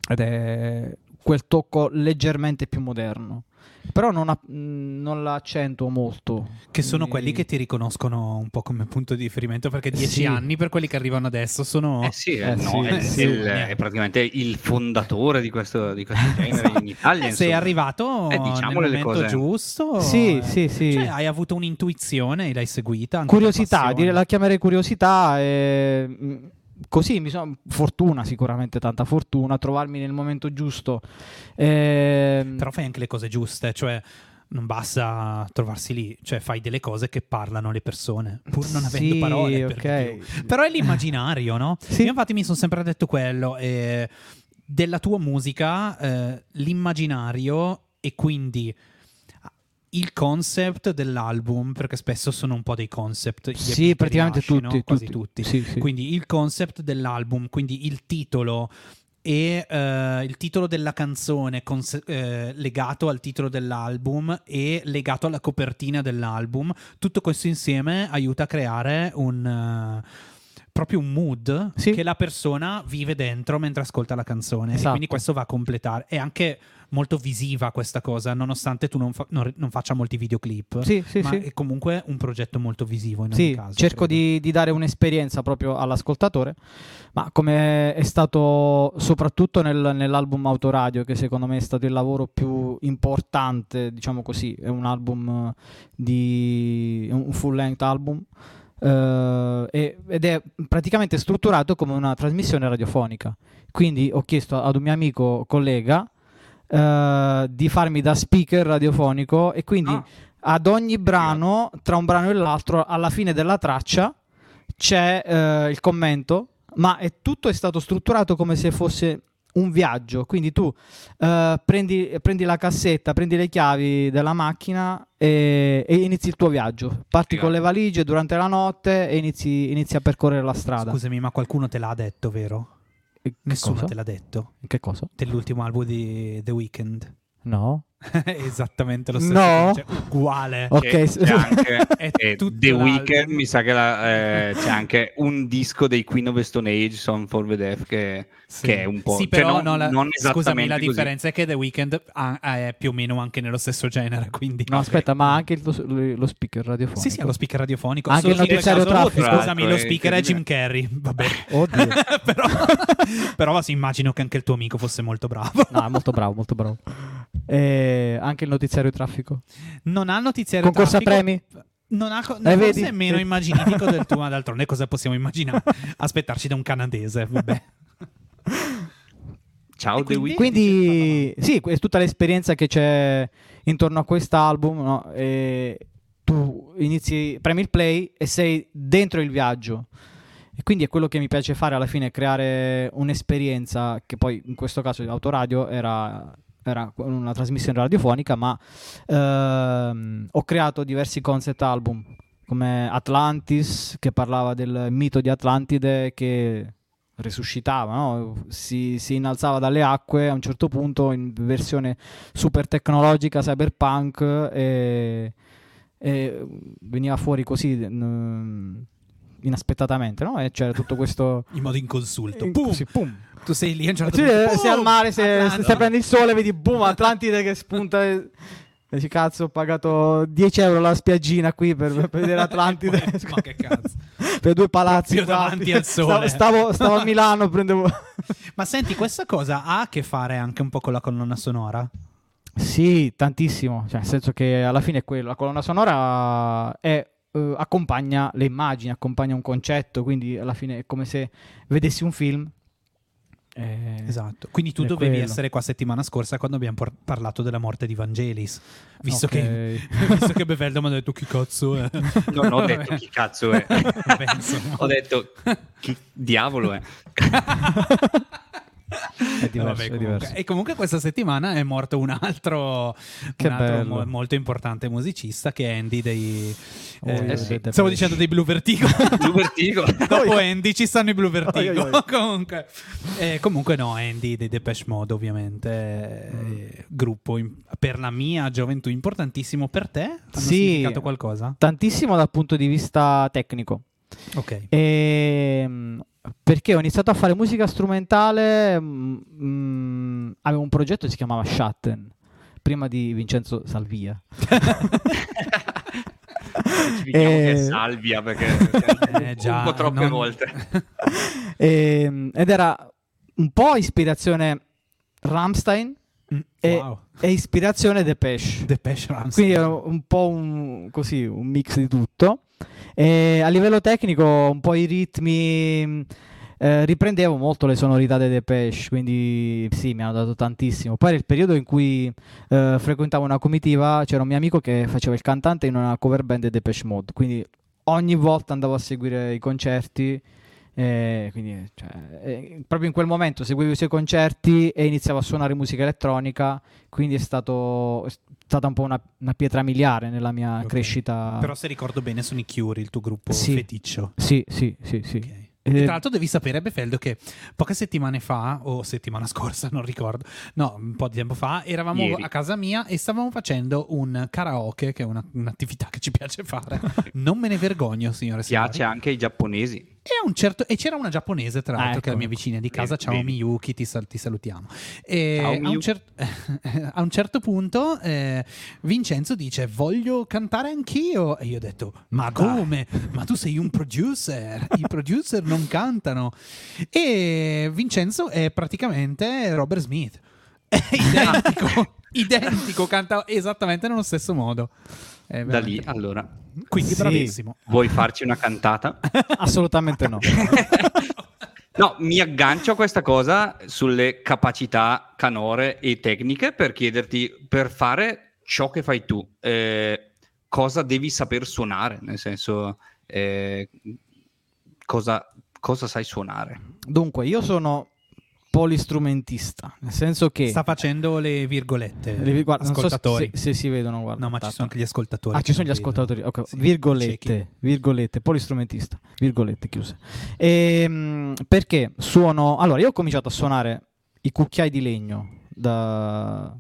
[SPEAKER 4] ed è quel tocco leggermente più moderno. Però non, ha- non la accentuo molto.
[SPEAKER 1] Che sono
[SPEAKER 4] E-
[SPEAKER 1] quelli che ti riconoscono un po' come punto di riferimento perché dieci
[SPEAKER 4] Sì.
[SPEAKER 1] anni per quelli che arrivano adesso sono...
[SPEAKER 2] Eh sì, eh,
[SPEAKER 4] Eh
[SPEAKER 2] no,
[SPEAKER 4] sì,
[SPEAKER 2] è,
[SPEAKER 4] eh sì.
[SPEAKER 2] il- è praticamente il fondatore di questo, di questo genere in Italia.
[SPEAKER 1] Sei
[SPEAKER 2] insomma.
[SPEAKER 1] arrivato
[SPEAKER 2] Eh,
[SPEAKER 1] nel momento
[SPEAKER 2] cose.
[SPEAKER 1] giusto.
[SPEAKER 4] Sì,
[SPEAKER 1] eh,
[SPEAKER 4] sì, sì.
[SPEAKER 1] Cioè, hai avuto un'intuizione e l'hai seguita.
[SPEAKER 4] Curiosità, direi- la chiamerei curiosità. E, mh, così mi sono fortuna, sicuramente tanta fortuna, trovarmi nel momento giusto. Ehm,
[SPEAKER 1] Però fai anche le cose giuste, cioè non basta trovarsi lì, cioè fai delle cose che parlano le persone, pur non avendo
[SPEAKER 4] sì,
[SPEAKER 1] parole. per
[SPEAKER 4] ok.
[SPEAKER 1] di più. Però è l'immaginario, no?
[SPEAKER 4] Sì.
[SPEAKER 1] Io infatti mi sono sempre detto quello, eh, della tua musica, eh, l'immaginario e quindi il concept dell'album, perché spesso sono un po' dei concept.
[SPEAKER 4] Sì, praticamente
[SPEAKER 1] rilasci,
[SPEAKER 4] tutti,
[SPEAKER 1] no? quasi
[SPEAKER 4] tutti.
[SPEAKER 1] tutti.
[SPEAKER 4] Sì, sì.
[SPEAKER 1] Quindi il concept dell'album, quindi il titolo e eh, il titolo della canzone cons- eh, legato al titolo dell'album e legato alla copertina dell'album, tutto questo insieme aiuta a creare un eh, proprio un mood
[SPEAKER 4] Sì.
[SPEAKER 1] che la persona vive dentro mentre ascolta la canzone e
[SPEAKER 4] Esatto.
[SPEAKER 1] quindi questo va a completare è anche molto visiva questa cosa nonostante tu non, fa- non- non faccia molti videoclip
[SPEAKER 4] Sì, sì,
[SPEAKER 1] ma
[SPEAKER 4] sì.
[SPEAKER 1] è comunque un progetto molto visivo in ogni caso
[SPEAKER 4] cerco di, di dare un'esperienza proprio all'ascoltatore, ma come è stato soprattutto nel- nell'album Autoradio, che secondo me è stato il lavoro più importante, diciamo così, è un album di un full length album. e- ed è praticamente strutturato come una trasmissione radiofonica. Quindi ho chiesto ad un mio amico collega eh, di farmi da speaker radiofonico e quindi
[SPEAKER 2] Ah.
[SPEAKER 4] ad ogni brano, tra un brano e l'altro, alla fine della traccia c'è eh, il commento, ma è, tutto è stato strutturato come se fosse un viaggio. Quindi tu eh, prendi, prendi la cassetta, prendi le chiavi della macchina e, e inizi il tuo viaggio. Parti
[SPEAKER 2] Figata.
[SPEAKER 4] con le valigie durante la notte e inizi, inizi a percorrere la strada.
[SPEAKER 1] scusami ma qualcuno te l'ha detto vero? Nessuno
[SPEAKER 4] cosa?
[SPEAKER 1] te l'ha detto
[SPEAKER 4] Che cosa?
[SPEAKER 1] dell'ultimo album di The Weeknd
[SPEAKER 4] No.
[SPEAKER 1] esattamente lo stesso
[SPEAKER 4] No.
[SPEAKER 1] cioè, uguale
[SPEAKER 4] Ok,
[SPEAKER 2] C'è, anche
[SPEAKER 1] È
[SPEAKER 2] eh,
[SPEAKER 1] tutto
[SPEAKER 2] The. Weeknd, mi sa che la- eh, c'è anche un disco dei Queen of the Stone Age, Song for the Deaf, che,
[SPEAKER 1] Sì.
[SPEAKER 2] che è un po'...
[SPEAKER 1] Sì,
[SPEAKER 2] cioè,
[SPEAKER 1] però
[SPEAKER 2] non-
[SPEAKER 1] no, la-
[SPEAKER 2] non
[SPEAKER 1] scusami,
[SPEAKER 2] esattamente
[SPEAKER 1] la
[SPEAKER 2] così.
[SPEAKER 1] differenza è che The Weeknd ha- è più o meno anche nello stesso genere, quindi
[SPEAKER 4] No, aspetta, ma anche il- lo, lo speaker radiofonico.
[SPEAKER 1] Sì, sì, lo speaker radiofonico.
[SPEAKER 4] Anche
[SPEAKER 1] Solo
[SPEAKER 4] il notiziario traffico.
[SPEAKER 1] Scusami, lo
[SPEAKER 2] è
[SPEAKER 1] speaker è Jim. Carrey. Vabbè.
[SPEAKER 4] Oddio.
[SPEAKER 1] però, però sì, immagino che anche il tuo amico fosse molto bravo.
[SPEAKER 4] No, è molto bravo, molto bravo. E anche il notiziario traffico.
[SPEAKER 1] Non ha notiziario
[SPEAKER 4] Concorso a
[SPEAKER 1] traffico.
[SPEAKER 4] premi?
[SPEAKER 1] Non ha co-
[SPEAKER 4] Eh,
[SPEAKER 1] forse
[SPEAKER 4] vedi?
[SPEAKER 1] è meno immaginifico del tuo, ma d'altronde cosa possiamo immaginare? Aspettarci da un canadese, vabbè.
[SPEAKER 2] Ciao
[SPEAKER 1] E
[SPEAKER 2] The
[SPEAKER 1] quindi-
[SPEAKER 2] Weeknd.
[SPEAKER 4] Quindi, sì, è tutta l'esperienza che c'è intorno a quest'album. No? E tu inizi, premi il play e sei dentro il viaggio. E quindi è quello che mi piace fare alla fine, creare un'esperienza che poi in questo caso l'autoradio era, era una trasmissione radiofonica, ma ehm, ho creato diversi concept album come Atlantis che parlava del mito di Atlantide che risuscitava, no? si, si innalzava dalle acque a un certo punto in versione super tecnologica, cyberpunk e, e veniva fuori così mm, inaspettatamente, no? E c'era tutto questo...
[SPEAKER 1] In modo inconsulto.
[SPEAKER 4] Eh,
[SPEAKER 1] Pum!
[SPEAKER 4] così, pum.
[SPEAKER 1] Tu sei lì a un certo
[SPEAKER 4] Sì,
[SPEAKER 1] punto.
[SPEAKER 4] sei al mare, se,
[SPEAKER 1] Atlanta.
[SPEAKER 4] se prendi il sole, vedi boom, Atlantide che spunta. E dici, cazzo, ho pagato 10 euro la spiaggina qui per, per vedere Atlantide.
[SPEAKER 1] Ma che cazzo.
[SPEAKER 4] per due palazzi.
[SPEAKER 1] Proprio davanti al sole.
[SPEAKER 4] Stavo, stavo- stavo a Milano, prendevo...
[SPEAKER 1] Ma senti, questa cosa ha a che fare anche un po' con la colonna sonora?
[SPEAKER 4] Sì, tantissimo. Cioè, nel senso che alla fine è quello. La colonna sonora è, eh, accompagna le immagini, accompagna un concetto, quindi alla fine è come se vedessi un film Eh,
[SPEAKER 1] Esatto. Quindi tu dovevi
[SPEAKER 4] quello.
[SPEAKER 1] essere qua settimana scorsa quando abbiamo por- parlato della morte di Vangelis. Visto,
[SPEAKER 4] ok.
[SPEAKER 1] che, visto che Beveldo mi ha detto chi cazzo è.
[SPEAKER 2] Non ho detto chi cazzo è.
[SPEAKER 1] Vabbè, insomma.
[SPEAKER 2] ho detto chi diavolo è.
[SPEAKER 4] È diverso,
[SPEAKER 1] Vabbè,
[SPEAKER 4] è
[SPEAKER 1] comunque.
[SPEAKER 4] diverso.
[SPEAKER 1] E comunque questa settimana è morto un altro,
[SPEAKER 4] Che
[SPEAKER 1] un altro mo- molto importante musicista che è Andy dei...
[SPEAKER 4] Oh,
[SPEAKER 1] eh,
[SPEAKER 2] sì.
[SPEAKER 4] Depeche.
[SPEAKER 1] stavo dicendo dei Blue Vertigo.
[SPEAKER 2] Blue Vertigo.
[SPEAKER 1] Dopo Andy ci stanno i Blue Vertigo.
[SPEAKER 4] Oi, oi.
[SPEAKER 1] comunque. Eh, comunque no, Andy dei Depeche Mode ovviamente. eh, gruppo in- per la mia gioventù importantissimo. Per te? Hanno
[SPEAKER 4] Sì.
[SPEAKER 1] significato qualcosa?
[SPEAKER 4] Tantissimo dal punto di vista tecnico.
[SPEAKER 1] Ok.
[SPEAKER 4] Ehm, perché ho iniziato a fare musica strumentale, mm, mm, avevo un progetto che si chiamava Shatten, prima di Vincenzo Salvia.
[SPEAKER 2] Ci diciamo che è
[SPEAKER 4] Eh,
[SPEAKER 2] Salvia perché
[SPEAKER 1] Eh, già,
[SPEAKER 2] un po' troppe
[SPEAKER 1] non-
[SPEAKER 2] volte.
[SPEAKER 4] Ehm, ed era un po' ispirazione Rammstein
[SPEAKER 1] Mm,
[SPEAKER 4] e,
[SPEAKER 1] wow.
[SPEAKER 4] e ispirazione Depeche.
[SPEAKER 1] Depeche Rammstein.
[SPEAKER 4] Quindi era un po' un, così, un mix di tutto. E a livello tecnico, un po' i ritmi. eh, riprendevo molto le sonorità dei Depeche, quindi sì, mi hanno dato tantissimo. Poi il periodo in cui eh, frequentavo una comitiva, c'era un mio amico che faceva il cantante in una cover band dei Depeche Mode, quindi ogni volta andavo a seguire i concerti. eh, quindi, cioè, proprio in quel momento seguivo i suoi concerti e iniziavo a suonare musica elettronica, quindi è, stato, stata un po' una, una pietra miliare nella mia
[SPEAKER 1] Ok.
[SPEAKER 4] crescita.
[SPEAKER 1] Però se ricordo bene sono i Cure, il tuo gruppo
[SPEAKER 4] Sì.
[SPEAKER 1] feticcio.
[SPEAKER 4] Sì, sì, sì, sì.
[SPEAKER 1] Ok.
[SPEAKER 4] Eh,
[SPEAKER 1] E tra l'altro devi sapere, Befeldo, che poche settimane fa, o settimana scorsa, non ricordo, no, un po' di tempo fa, eravamo
[SPEAKER 2] Ieri.
[SPEAKER 1] a casa mia e stavamo facendo un karaoke, che è una- un'attività che ci piace fare. Non me ne vergogno, signore e signori.
[SPEAKER 2] Piace anche ai giapponesi.
[SPEAKER 1] E, certo- e c'era una giapponese, tra
[SPEAKER 4] Ah,
[SPEAKER 1] l'altro,
[SPEAKER 4] ecco.
[SPEAKER 1] che è la mia vicina di casa. Ciao. Miyuki, ti, sal- ti salutiamo. E
[SPEAKER 2] Ciao,
[SPEAKER 1] a, un cer- a un certo punto eh, Vincenzo dice: Voglio cantare anch'io. E io ho detto: Ma come? Ma tu sei un producer. I producer non cantano. E Vincenzo è praticamente Robert Smith. È identico. identico, canta esattamente nello stesso modo. È
[SPEAKER 2] Da lì, allora,
[SPEAKER 1] Quindi
[SPEAKER 4] Sì.
[SPEAKER 1] bravissimo.
[SPEAKER 2] vuoi farci una cantata?
[SPEAKER 4] Assolutamente no.
[SPEAKER 2] No, mi aggancio a questa cosa sulle capacità canore e tecniche per chiederti, per fare ciò che fai tu, eh, cosa devi saper suonare? Nel senso, eh, cosa, cosa sai suonare?
[SPEAKER 4] Dunque, io sono polistrumentista, nel senso che...
[SPEAKER 1] Sta facendo le virgolette.
[SPEAKER 4] le- guarda, non so se-
[SPEAKER 1] ascoltatori.
[SPEAKER 4] se, si vedono, guarda.
[SPEAKER 1] no, ma ci
[SPEAKER 4] tanto.
[SPEAKER 1] sono anche gli ascoltatori.
[SPEAKER 4] Ah, ci sono gli ascoltatori,
[SPEAKER 1] vedono.
[SPEAKER 4] ok,
[SPEAKER 1] Sì,
[SPEAKER 4] virgolette, virgolette, polistrumentista, virgolette chiuse. Ehm, perché suono... Allora, io ho cominciato a suonare i cucchiai di legno da,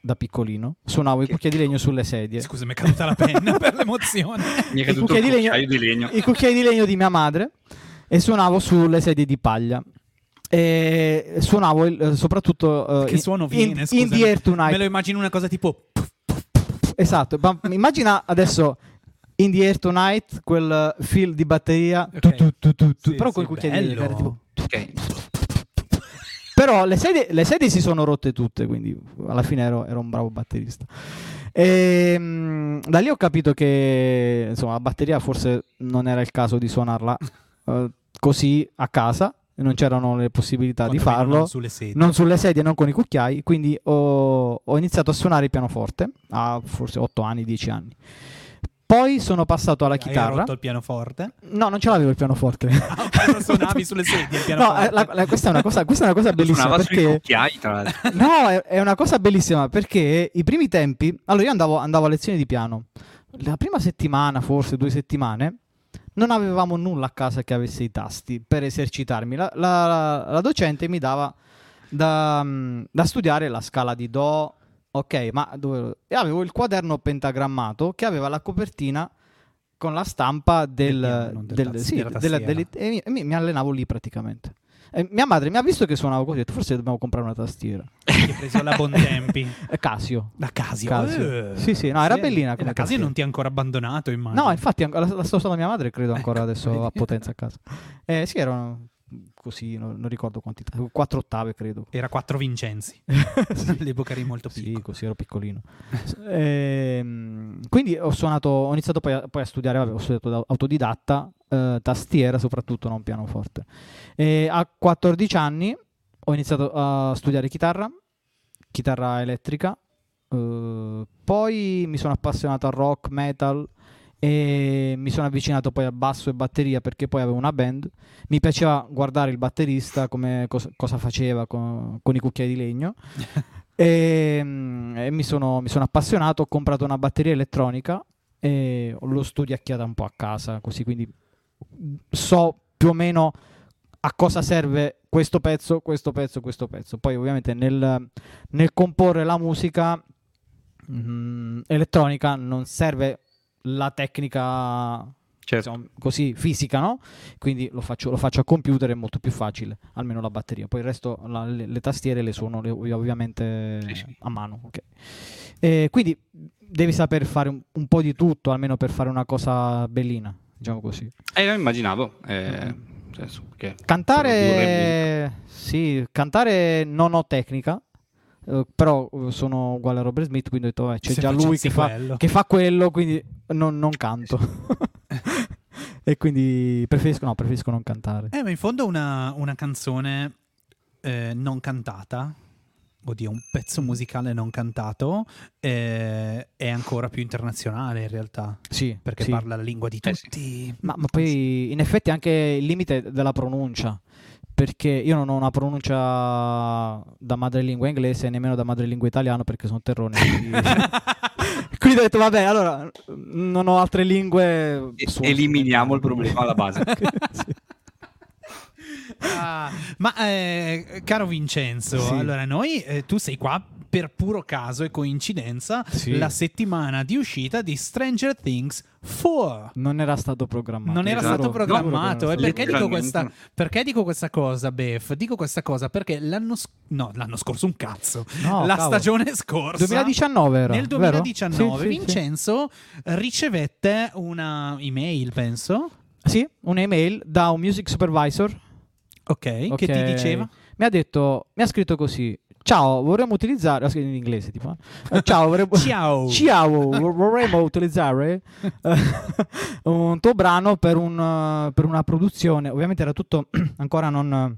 [SPEAKER 4] da piccolino. Suonavo i cucchiai di legno sulle sedie.
[SPEAKER 1] Scusa, mi è caduta la penna per l'emozione.
[SPEAKER 2] Mi è
[SPEAKER 4] I
[SPEAKER 2] caduto
[SPEAKER 4] cucchiai
[SPEAKER 2] il
[SPEAKER 4] di legno-
[SPEAKER 2] cucchiaio di legno.
[SPEAKER 4] I cucchiai di legno di mia madre e suonavo sulle sedie di paglia. E suonavo il- soprattutto eh,
[SPEAKER 1] Che
[SPEAKER 4] in-
[SPEAKER 1] suono
[SPEAKER 4] in,
[SPEAKER 1] viene,
[SPEAKER 4] in
[SPEAKER 1] scusami.
[SPEAKER 4] the Air Tonight.
[SPEAKER 1] Me lo immagino una cosa tipo...
[SPEAKER 4] Esatto, ma immagina adesso In the Air Tonight quel fil di batteria,
[SPEAKER 1] Ok.
[SPEAKER 4] tu, tu, tu,
[SPEAKER 1] Sì,
[SPEAKER 4] però
[SPEAKER 1] sì,
[SPEAKER 4] con i cucchiai di era tipo-
[SPEAKER 2] Ok.
[SPEAKER 4] Però le sedie, le sedie si sono rotte tutte, quindi alla fine ero, ero un bravo batterista. E, mm, da lì ho capito che insomma, la batteria forse non era il caso di suonarla eh, così a casa, non c'erano le possibilità di
[SPEAKER 1] quantomeno
[SPEAKER 4] farlo.
[SPEAKER 1] non sulle sedie.
[SPEAKER 4] non sulle sedie, non con i cucchiai, quindi ho, ho iniziato a suonare il pianoforte a forse 8 anni, 10 anni. Poi sono passato alla
[SPEAKER 1] Hai
[SPEAKER 4] chitarra.
[SPEAKER 1] rotto il pianoforte?
[SPEAKER 4] No, non ce l'avevo il pianoforte.
[SPEAKER 1] Ah, ok, lo suonavi sulle sedie il
[SPEAKER 4] No,
[SPEAKER 1] pianoforte.
[SPEAKER 4] eh, la- la- questa, è una cosa, questa è una cosa bellissima
[SPEAKER 2] Suonava sui
[SPEAKER 4] perché
[SPEAKER 2] cucchiai, tra l'altro.
[SPEAKER 4] No, è, è una cosa bellissima perché i primi tempi, allora io andavo, andavo a lezioni di piano, la prima settimana, forse due settimane, non avevamo nulla a casa che avesse i tasti per esercitarmi. La, la- la docente mi dava da, mm, da studiare la scala di Do, ok, ma dove- e avevo il quaderno pentagrammato che aveva la copertina con la stampa del,
[SPEAKER 1] Del piano, del
[SPEAKER 4] del- sì,
[SPEAKER 1] della
[SPEAKER 4] delle- e e mi- mi allenavo lì praticamente. E mia madre mi ha visto che suonavo così, ha detto forse dobbiamo comprare una tastiera.
[SPEAKER 1] Ti hai preso la Bontempi.
[SPEAKER 4] Eh, Casio.
[SPEAKER 1] La Casio.
[SPEAKER 4] Casio.
[SPEAKER 1] Eh.
[SPEAKER 4] Sì, sì, no, era bellina
[SPEAKER 1] E
[SPEAKER 4] come
[SPEAKER 1] La Casio non ti ha ancora abbandonato, immagino.
[SPEAKER 4] No, infatti la, la sto usando mia madre credo ancora
[SPEAKER 1] Ecco,
[SPEAKER 4] adesso a potenza a casa. Eh, sì, erano così, non, non ricordo quanti. Quattro ottave credo.
[SPEAKER 1] Era quattro Vincenzi. All'epoca eri molto
[SPEAKER 4] Sì,
[SPEAKER 1] piccolo.
[SPEAKER 4] così ero piccolino. Ehm, quindi ho suonato, ho iniziato poi a, poi a studiare, vabbè, ho studiato da autodidatta, eh, tastiera soprattutto, non pianoforte. E a 14 anni ho iniziato a studiare chitarra, chitarra elettrica, eh, poi mi sono appassionato al rock, metal e mi sono avvicinato poi al basso e batteria perché poi avevo una band. Mi piaceva guardare il batterista come cos- cosa faceva con, con i cucchiai di legno. e, mm, e mi, sono, mi sono appassionato, ho comprato una batteria elettronica e l'ho studiacchiata un po' a casa, così quindi so più o meno a cosa serve questo pezzo, questo pezzo, questo pezzo. Poi ovviamente nel, nel comporre la musica mm, elettronica non serve la tecnica
[SPEAKER 2] Certo.
[SPEAKER 4] insomma, così fisica, no? Quindi lo faccio, lo faccio a computer, è molto più facile, almeno la batteria. Poi il resto, la- le, le tastiere le suono le- ovviamente
[SPEAKER 2] Sì, sì.
[SPEAKER 4] a mano. ok. E quindi devi saper fare un, un po' di tutto, almeno per fare una cosa bellina, diciamo così.
[SPEAKER 2] Eh, lo immaginavo. Eh, nel senso
[SPEAKER 4] Cantare, sì, cantare non ho tecnica, eh, però eh, sono uguale a Robert Smith, quindi ho detto, vabbè, c'è
[SPEAKER 1] Se
[SPEAKER 4] già lui che fa,
[SPEAKER 1] quello.
[SPEAKER 4] che fa quello, quindi non, non canto. e quindi preferisco, no, preferisco non cantare.
[SPEAKER 1] Eh, ma in fondo una, una canzone eh, non cantata, oddio, un pezzo musicale non cantato, eh, è ancora più internazionale in realtà,
[SPEAKER 4] Sì,
[SPEAKER 1] perché
[SPEAKER 4] sì.
[SPEAKER 1] parla la lingua di
[SPEAKER 2] Eh, sì.
[SPEAKER 1] tutti.
[SPEAKER 4] Ma, ma poi in effetti anche il limite della pronuncia, perché io non ho una pronuncia da madrelingua inglese e nemmeno da madrelingua italiano perché sono terrone. Quindi, quindi ho detto vabbè, allora non ho altre lingue.
[SPEAKER 2] E- eliminiamo il problema alla base.
[SPEAKER 4] Sì.
[SPEAKER 1] Ah, ma eh, caro Vincenzo,
[SPEAKER 4] Sì.
[SPEAKER 1] allora noi, eh, tu sei qua per puro caso e coincidenza
[SPEAKER 4] Sì.
[SPEAKER 1] la settimana di uscita di Stranger Things 4.
[SPEAKER 4] Non era stato programmato.
[SPEAKER 1] Non era
[SPEAKER 2] Esatto.
[SPEAKER 1] stato programmato.
[SPEAKER 4] No,
[SPEAKER 1] e perché dico, questa, perché dico questa cosa, Bef? Dico questa cosa perché l'anno, sc- no, l'anno scorso un cazzo.
[SPEAKER 4] No,
[SPEAKER 1] la
[SPEAKER 4] cavolo.
[SPEAKER 1] stagione scorsa.
[SPEAKER 4] 2019 era.
[SPEAKER 1] Nel
[SPEAKER 4] vero?
[SPEAKER 1] 2019
[SPEAKER 4] Sì.
[SPEAKER 1] Vincenzo ricevette una email, penso.
[SPEAKER 4] Sì, un'email da un music supervisor
[SPEAKER 1] Ok,
[SPEAKER 4] Ok.
[SPEAKER 1] che ti diceva?
[SPEAKER 4] Mi ha detto, mi ha scritto così. Ciao, vorremmo utilizzare. scritto in inglese, tipo. eh, Ciao, vorremmo.
[SPEAKER 1] Ciao.
[SPEAKER 4] Ciao, vor- vorremmo utilizzare eh, un tuo brano per, un, eh, per una produzione. Ovviamente era tutto ancora non,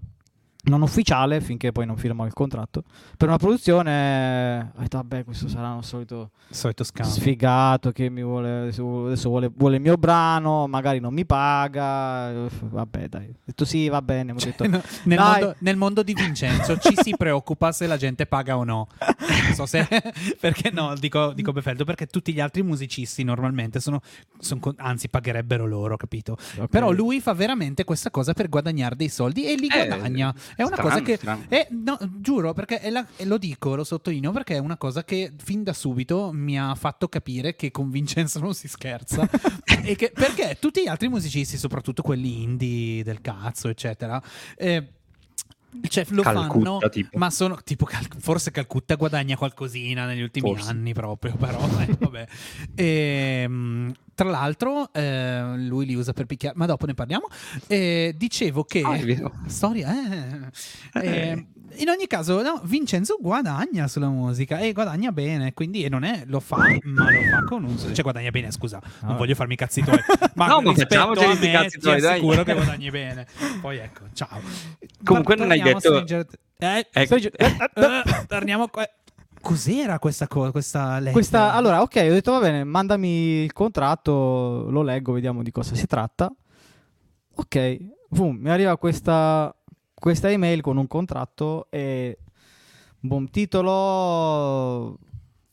[SPEAKER 4] non ufficiale finché poi non firmò il contratto. Per una produzione, ho detto, vabbè, questo sarà un solito
[SPEAKER 1] Solito
[SPEAKER 4] sfigato che mi vuole, adesso vuole, vuole il mio brano, magari non mi paga. eh, Vabbè, dai. Ho detto sì, va bene. Ho detto,
[SPEAKER 1] No, nel, mondo, nel mondo di Vincenzo ci si preoccupa se la gente paga o no. Non so se. Perché no, dico, dico Befeldo, perché tutti gli altri musicisti normalmente sono. son con- anzi, pagherebbero loro, capito?
[SPEAKER 4] ok.
[SPEAKER 1] Però lui fa veramente questa cosa per guadagnare dei soldi e li
[SPEAKER 2] Eh,
[SPEAKER 1] guadagna. È una
[SPEAKER 2] strano,
[SPEAKER 1] cosa che. è- no, giuro, perché la- lo dico, lo sottolineo, perché è una cosa che fin da subito mi ha fatto capire che con Vincenzo non si scherza. e che, perché tutti gli altri musicisti, soprattutto quelli indie del cazzo, eccetera, eh, cioè, lo
[SPEAKER 2] Calcutta,
[SPEAKER 1] fanno,
[SPEAKER 2] tipo.
[SPEAKER 1] ma sono tipo Cal- forse Calcutta guadagna qualcosina negli ultimi
[SPEAKER 2] Forse.
[SPEAKER 1] anni proprio, però eh, vabbè. Ehm, tra l'altro, eh, lui li usa per picchiare, ma dopo ne parliamo. Eh, dicevo che
[SPEAKER 2] Ah, è vero.
[SPEAKER 1] storia, eh. In ogni caso, no, Vincenzo guadagna sulla musica e guadagna bene, quindi e non è lo fa, ma lo fa con un cioè guadagna bene, scusa, non
[SPEAKER 4] Ah.
[SPEAKER 1] voglio farmi cazzi tuoi, ma
[SPEAKER 2] No, ma facciamoci
[SPEAKER 1] a me
[SPEAKER 2] cazzi
[SPEAKER 1] ti
[SPEAKER 2] tuoi, dai.
[SPEAKER 1] che guadagni bene. Poi ecco, ciao.
[SPEAKER 2] Comunque non hai detto-
[SPEAKER 1] Stranger- Eh,
[SPEAKER 2] Ecco.
[SPEAKER 1] Stranger- eh, eh, torniamo qua. Cos'era questa cosa, questa?
[SPEAKER 4] Questa, allora, ok, ho detto va bene, mandami il contratto, lo leggo, vediamo di cosa si tratta. Ok, boom, mi arriva questa, questa email con un contratto e boom, titolo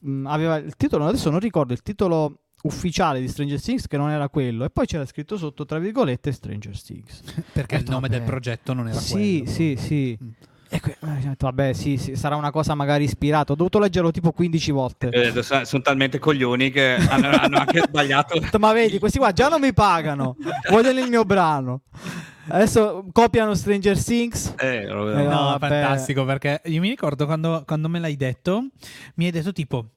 [SPEAKER 4] mm, aveva il titolo, adesso non ricordo il titolo ufficiale di Stranger Things che non era quello e poi c'era scritto sotto tra virgolette Stranger Things.
[SPEAKER 1] perché il
[SPEAKER 4] detto,
[SPEAKER 1] nome
[SPEAKER 4] vabbè.
[SPEAKER 1] del progetto non era
[SPEAKER 4] Sì,
[SPEAKER 1] quello.
[SPEAKER 4] sì, sì.
[SPEAKER 1] Mm.
[SPEAKER 4] E que- eh, detto, vabbè, sì, sì, sarà una cosa magari ispirata. Ho dovuto leggerlo tipo 15 volte.
[SPEAKER 2] Eh, so- sono talmente coglioni che hanno, hanno anche sbagliato.
[SPEAKER 4] Ma vedi, questi qua già non mi pagano. Vogliono il mio brano. Adesso copiano Stranger Things.
[SPEAKER 2] Eh,
[SPEAKER 4] Eh,
[SPEAKER 1] No,
[SPEAKER 4] No,
[SPEAKER 1] fantastico perché io mi ricordo quando, quando me l'hai detto, mi hai detto tipo...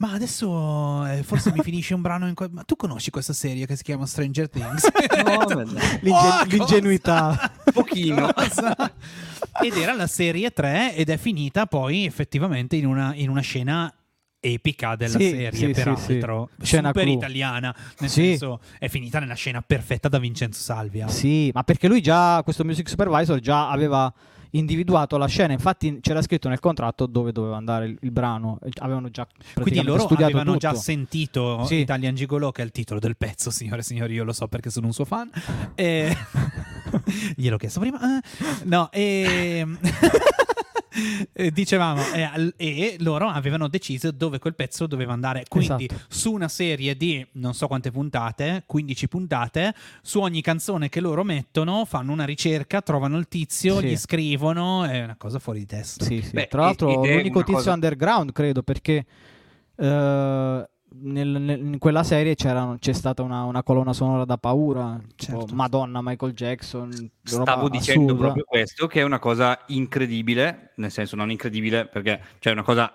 [SPEAKER 1] Ma adesso eh, forse mi finisce un brano in que- Ma tu conosci questa serie che si chiama Stranger Things?
[SPEAKER 2] No.
[SPEAKER 4] L'ingen-
[SPEAKER 1] Oh,
[SPEAKER 4] l'ingenuità.
[SPEAKER 1] cosa?
[SPEAKER 2] Pochino.
[SPEAKER 1] Cosa? Ed era la serie 3 ed è finita poi effettivamente in una, in una scena epica della
[SPEAKER 4] Sì,
[SPEAKER 1] serie,
[SPEAKER 4] sì, sì,
[SPEAKER 1] peraltro.
[SPEAKER 4] sì. Scena
[SPEAKER 1] Super
[SPEAKER 4] clou.
[SPEAKER 1] italiana, nel
[SPEAKER 4] Sì.
[SPEAKER 1] senso è finita nella scena perfetta da Vincenzo Salvia.
[SPEAKER 4] Sì, ma perché lui già, questo music supervisor, già aveva individuato la scena, infatti c'era scritto nel contratto dove doveva andare il, il brano, avevano già
[SPEAKER 1] Quindi loro
[SPEAKER 4] studiato
[SPEAKER 1] avevano
[SPEAKER 4] tutto.
[SPEAKER 1] già sentito
[SPEAKER 4] Sì.
[SPEAKER 1] Italian Gigolo, che è il titolo del pezzo, signore e signori, io lo so perché sono un suo fan. E... Gliel'ho chiesto prima. Eh, No, e... e dicevamo, e, al- e loro avevano deciso dove quel pezzo doveva andare. Quindi
[SPEAKER 4] Esatto.
[SPEAKER 1] su una serie di non so quante puntate, 15 puntate, su ogni canzone che loro mettono fanno una ricerca, trovano il tizio,
[SPEAKER 4] Sì.
[SPEAKER 1] gli scrivono, è una cosa fuori di testa.
[SPEAKER 4] Sì, sì.
[SPEAKER 2] Beh,
[SPEAKER 4] Tra l'altro l'unico tizio
[SPEAKER 2] cosa-
[SPEAKER 4] underground, credo, perché eh, nel- nel- in quella serie c'era, c'è stata una, una colonna sonora da paura, tipo
[SPEAKER 1] Certo.
[SPEAKER 4] Madonna, Michael Jackson. roba
[SPEAKER 2] Stavo dicendo
[SPEAKER 4] assurda.
[SPEAKER 2] proprio questo, che è una cosa incredibile, nel senso non incredibile perché cioè è una cosa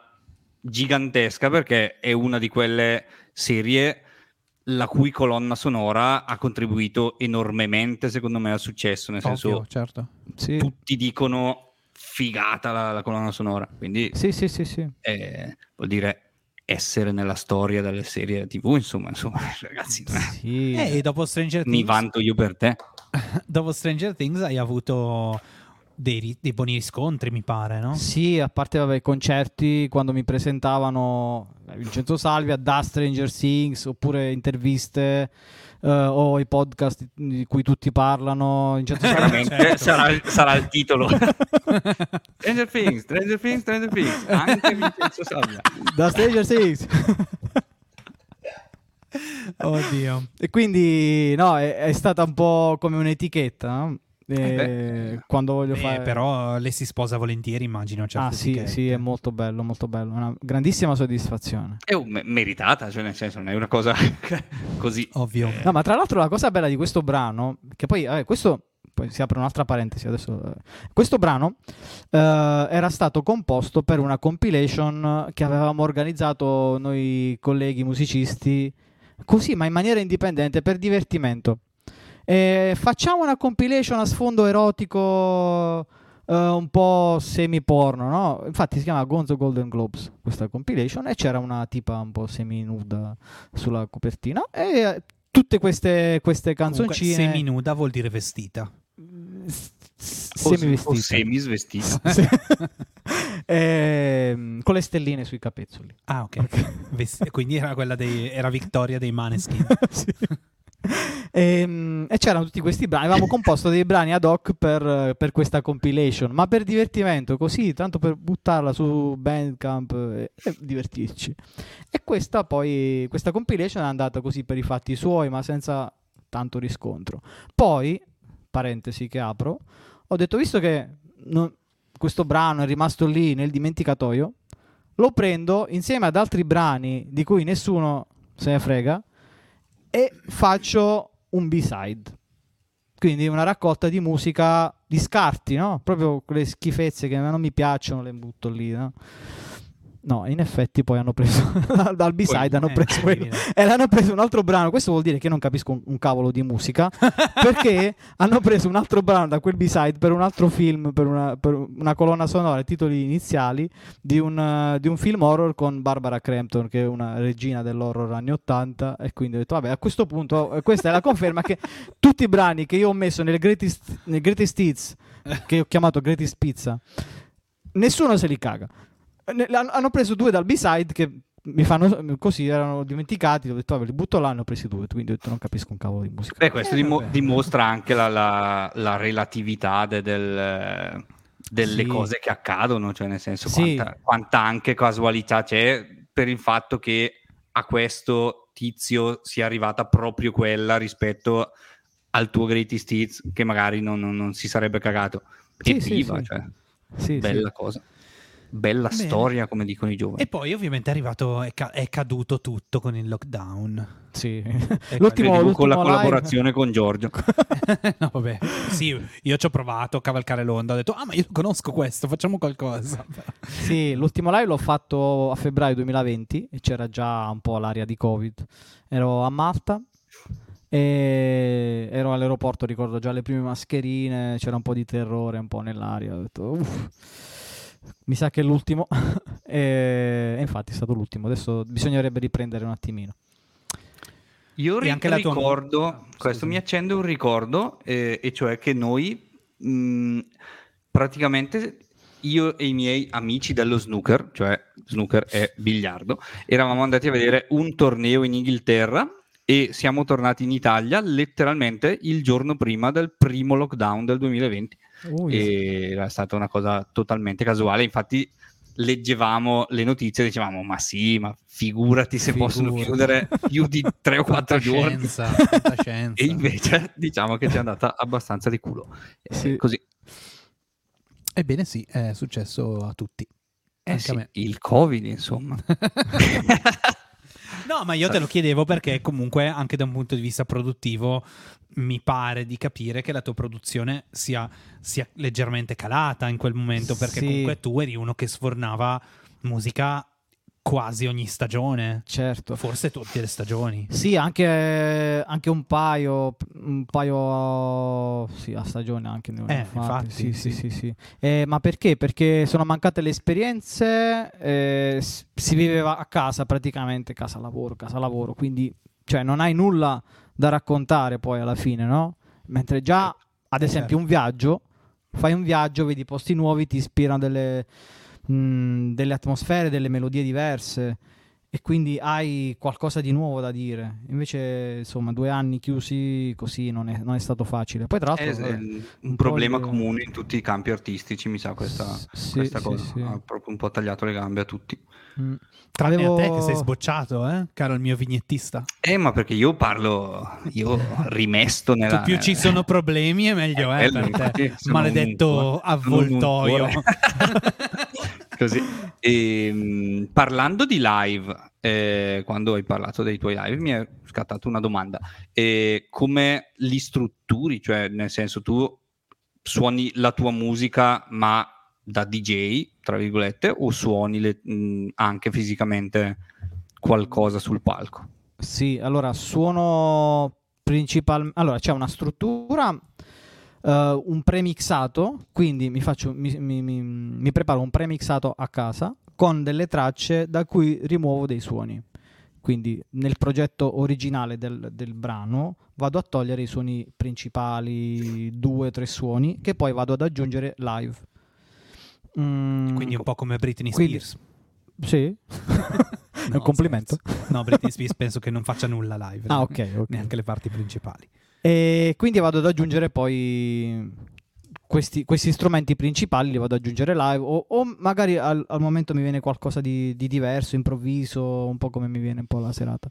[SPEAKER 2] gigantesca perché è una di quelle serie la cui colonna sonora ha contribuito enormemente secondo me al successo, nel senso
[SPEAKER 1] Ovvio, certo.
[SPEAKER 4] Sì.
[SPEAKER 2] tutti dicono figata la, la colonna sonora, quindi
[SPEAKER 4] sì, sì, sì, sì.
[SPEAKER 2] eh, vuol dire essere nella storia delle serie tv, insomma, insomma ragazzi,
[SPEAKER 4] Sì.
[SPEAKER 1] Eh, E dopo Stranger
[SPEAKER 2] mi
[SPEAKER 1] Things,
[SPEAKER 2] vanto io per te.
[SPEAKER 1] dopo Stranger Things hai avuto dei, ri- dei buoni riscontri, mi pare, no?
[SPEAKER 4] Sì, a parte vabbè, i concerti quando mi presentavano Vincenzo Salvia da Stranger Things oppure interviste eh, o i podcast di cui tutti parlano. Vincenzo Salvia
[SPEAKER 2] Sicuramente sarà, il- sarà il titolo. Stranger Things, Stranger Things, Stranger Things, anche Vincenzo Salvia.
[SPEAKER 4] da Stranger Things.
[SPEAKER 1] Oddio.
[SPEAKER 4] e quindi no, è, è stata un po' come un'etichetta. no? Eh,
[SPEAKER 2] beh.
[SPEAKER 4] quando voglio
[SPEAKER 1] Beh,
[SPEAKER 4] fare
[SPEAKER 1] però le si sposa volentieri, immagino. certe
[SPEAKER 4] Ah sì, sì, è molto bello, molto bello, una grandissima soddisfazione.
[SPEAKER 2] È un- meritata, cioè nel senso non è una cosa così.
[SPEAKER 1] Ovvio.
[SPEAKER 4] No, ma tra l'altro la cosa bella di questo brano, che poi, vabbè, questo poi si apre un'altra parentesi adesso. eh, Questo brano eh, era stato composto per una compilation che avevamo organizzato noi colleghi musicisti, così, ma in maniera indipendente, per divertimento. E facciamo una compilation a sfondo erotico. eh, un po' semi-porno, no? Infatti si chiama Gonzo Golden Globes questa compilation e c'era una tipa un po' semi-nuda sulla copertina e eh, tutte queste, queste
[SPEAKER 1] Comunque,
[SPEAKER 4] canzoncine
[SPEAKER 1] seminuda vuol dire vestita.
[SPEAKER 4] s- s-
[SPEAKER 2] O-
[SPEAKER 4] semivestite
[SPEAKER 2] o semisvestita.
[SPEAKER 4] Ehm, con le stelline sui capezzoli
[SPEAKER 1] Ah, ok. Vesti- quindi era quella dei. Era Victoria dei Maneskin.
[SPEAKER 4] Sì. Ehm, E, c'erano tutti questi brani. Avevamo composto dei brani ad hoc per, per questa compilation, ma per divertimento, così, tanto per buttarla su Bandcamp e, e divertirci. E questa poi, questa compilation è andata così per i fatti suoi, ma senza tanto riscontro. Poi, parentesi che apro, ho detto, visto che non- questo brano è rimasto lì nel dimenticatoio, lo prendo insieme ad altri brani di cui nessuno se ne frega e faccio un B-side. Quindi una raccolta di musica di scarti, no? Proprio quelle schifezze che non mi piacciono, le butto lì, no? No, in effetti poi hanno preso dal B-side hanno
[SPEAKER 1] Eh,
[SPEAKER 4] preso quello e l'hanno preso un altro brano. Questo vuol dire che non capisco un, un cavolo di musica perché hanno preso un altro brano da quel B-side per un altro film, per una, per una colonna sonora, i titoli iniziali di un, eh, di un film horror con Barbara Crampton, che è una regina dell'horror anni 80. E quindi ho detto, vabbè, a questo punto, eh, questa è la conferma che tutti i brani che io ho messo nel Greatest, nel greatest Hits, che ho chiamato Greatest Pizza, nessuno se li caga. Han- hanno preso due dal B-side che mi fanno così, erano dimenticati. Ho detto, vabbè, li butto là, ne ho presi due. Quindi ho detto, non capisco un cavolo di musica.
[SPEAKER 2] Beh, questo
[SPEAKER 4] Eh, vabbè.
[SPEAKER 2] dimostra anche la, la- la relatività de- del- delle
[SPEAKER 4] Sì.
[SPEAKER 2] cose che accadono, cioè nel senso
[SPEAKER 4] Sì.
[SPEAKER 2] quanta, quanta anche casualità c'è per il fatto che a questo tizio sia arrivata proprio quella rispetto al tuo greatest hits che magari non, non- non si sarebbe cagato.
[SPEAKER 4] Sì,
[SPEAKER 2] E
[SPEAKER 4] sì,
[SPEAKER 2] viva,
[SPEAKER 4] sì.
[SPEAKER 2] cioè,
[SPEAKER 4] Sì,
[SPEAKER 2] bella cosa. Bella
[SPEAKER 1] Bene.
[SPEAKER 2] storia, come dicono i giovani.
[SPEAKER 1] E poi ovviamente è arrivato, è, ca- è caduto tutto con il lockdown.
[SPEAKER 4] sì. L'ultimo,
[SPEAKER 2] Credevo con la
[SPEAKER 4] l'ultimo live-
[SPEAKER 2] collaborazione con Giorgio.
[SPEAKER 1] no, vabbè. Sì, io ci ho provato a cavalcare l'onda. Ho detto, ah, ma io conosco questo, facciamo qualcosa.
[SPEAKER 4] Sì, l'ultimo live l'ho fatto a febbraio 2020 e c'era già un po' l'aria di Covid. Ero a Malta e ero all'aeroporto, ricordo già le prime mascherine, c'era un po' di terrore un po' nell'aria. Ho detto, "Uff". Mi sa che è l'ultimo. e, infatti è stato l'ultimo. Adesso bisognerebbe riprendere un attimino.
[SPEAKER 2] Io ri-
[SPEAKER 1] anche tua
[SPEAKER 2] ricordo,
[SPEAKER 1] mu- ah,
[SPEAKER 2] questo mi accende un ricordo, eh, e cioè che noi mh, praticamente io e i miei amici dello snooker, cioè snooker è biliardo, eravamo andati a vedere un torneo in Inghilterra e siamo tornati in Italia letteralmente il giorno prima del primo lockdown del 2020
[SPEAKER 4] Ui.
[SPEAKER 2] e era stata una cosa totalmente casuale. Infatti, leggevamo le notizie e dicevamo: Ma sì, ma figurati se possono
[SPEAKER 1] Figurati.
[SPEAKER 2] chiudere più di 3 o 4 giorni. E invece diciamo che ci è andata abbastanza di culo. Eh,
[SPEAKER 4] Sì.
[SPEAKER 2] Così.
[SPEAKER 1] Ebbene sì, è successo a tutti.
[SPEAKER 2] Eh sì,
[SPEAKER 1] a
[SPEAKER 2] il Covid, insomma.
[SPEAKER 1] No, ma io te lo chiedevo perché comunque anche da un punto di vista produttivo mi pare di capire che la tua produzione sia, sia leggermente calata in quel momento perché
[SPEAKER 4] Sì.
[SPEAKER 1] comunque tu eri uno che sfornava musica quasi ogni stagione,
[SPEAKER 4] Certo.
[SPEAKER 1] forse tutte le stagioni.
[SPEAKER 4] Sì, anche, anche un paio, un paio sì, a stagione anche ne
[SPEAKER 1] Eh,
[SPEAKER 4] fatti.
[SPEAKER 1] infatti,
[SPEAKER 4] Sì, sì,
[SPEAKER 1] sì.
[SPEAKER 4] sì, sì. Eh, ma perché? Perché sono mancate le esperienze, eh, si viveva a casa praticamente, casa lavoro, casa lavoro, quindi cioè, non hai nulla da raccontare poi alla fine, no? Mentre già, ad esempio, un viaggio, fai un viaggio, vedi posti nuovi, ti ispirano delle, mh, delle atmosfere, delle melodie diverse e quindi hai qualcosa di nuovo da dire. Invece, insomma, due anni chiusi così non è, non è stato facile. Poi, tra
[SPEAKER 2] È
[SPEAKER 4] l'altro, vabbè,
[SPEAKER 2] un
[SPEAKER 4] po'
[SPEAKER 2] problema
[SPEAKER 4] di-
[SPEAKER 2] comune in tutti i campi artistici, mi sa, questa,
[SPEAKER 4] Sì,
[SPEAKER 2] questa
[SPEAKER 4] sì,
[SPEAKER 2] cosa.
[SPEAKER 4] sì.
[SPEAKER 2] Ha proprio un po' tagliato le gambe a tutti.
[SPEAKER 4] Mm.
[SPEAKER 1] Tranne
[SPEAKER 4] Avevo-
[SPEAKER 1] a te che sei sbocciato, eh, caro il mio vignettista.
[SPEAKER 2] Eh, ma perché io parlo, io rimesto nella...
[SPEAKER 1] Tu più ci sono problemi e meglio è
[SPEAKER 2] quello,
[SPEAKER 1] per te,
[SPEAKER 2] un
[SPEAKER 1] maledetto
[SPEAKER 2] un
[SPEAKER 1] avvoltoio.
[SPEAKER 2] Così. Ehm, parlando di live, eh, quando hai parlato dei tuoi live, mi è scattata una domanda. Eh, come li strutturi? Cioè, nel senso, tu suoni la tua musica, ma da DJ, tra virgolette, o suoni le- mh, anche fisicamente qualcosa sul palco?
[SPEAKER 4] Sì, allora suono principalmente. Allora c'è una struttura, eh, un premixato, quindi mi, faccio, mi, mi- mi- preparo un premixato a casa con delle tracce da cui rimuovo dei suoni. Quindi nel progetto originale del, del brano vado a togliere i suoni principali, due o tre suoni, che poi vado ad aggiungere live. Mm,
[SPEAKER 1] Quindi un po' come Britney
[SPEAKER 4] Quindi-
[SPEAKER 1] Spears.
[SPEAKER 4] Sì, è
[SPEAKER 1] No,
[SPEAKER 4] un complimento.
[SPEAKER 1] scherzo. No, Britney Spears penso che non faccia nulla live.
[SPEAKER 4] Ah, ok, ok.
[SPEAKER 1] Neanche le parti principali.
[SPEAKER 4] E quindi vado ad aggiungere poi questi, questi strumenti principali, li vado ad aggiungere live o, o magari al, al momento mi viene qualcosa di, di diverso, improvviso, un po' come mi viene un po' la serata.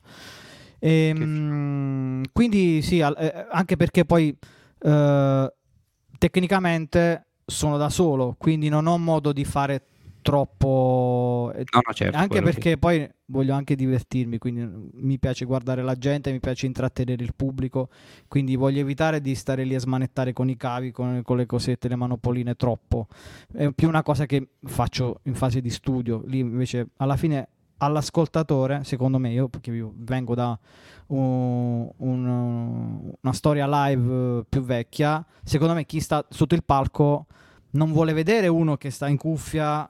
[SPEAKER 4] Ehm, quindi sì, al- eh, anche perché poi eh, tecnicamente sono da solo, quindi non ho modo di fare troppo... eh,
[SPEAKER 2] No, no, certo.
[SPEAKER 4] anche
[SPEAKER 2] quello sì.
[SPEAKER 4] perché poi voglio anche divertirmi, quindi mi piace guardare la gente, mi piace intrattenere il pubblico, quindi voglio evitare di stare lì a smanettare con i cavi, con, con le cosette, le manopoline troppo. È più una cosa che faccio in fase di studio, lì invece alla fine all'ascoltatore, secondo me, io perché io vengo da un- un- una storia live più vecchia, secondo me chi sta sotto il palco non vuole vedere uno che sta in cuffia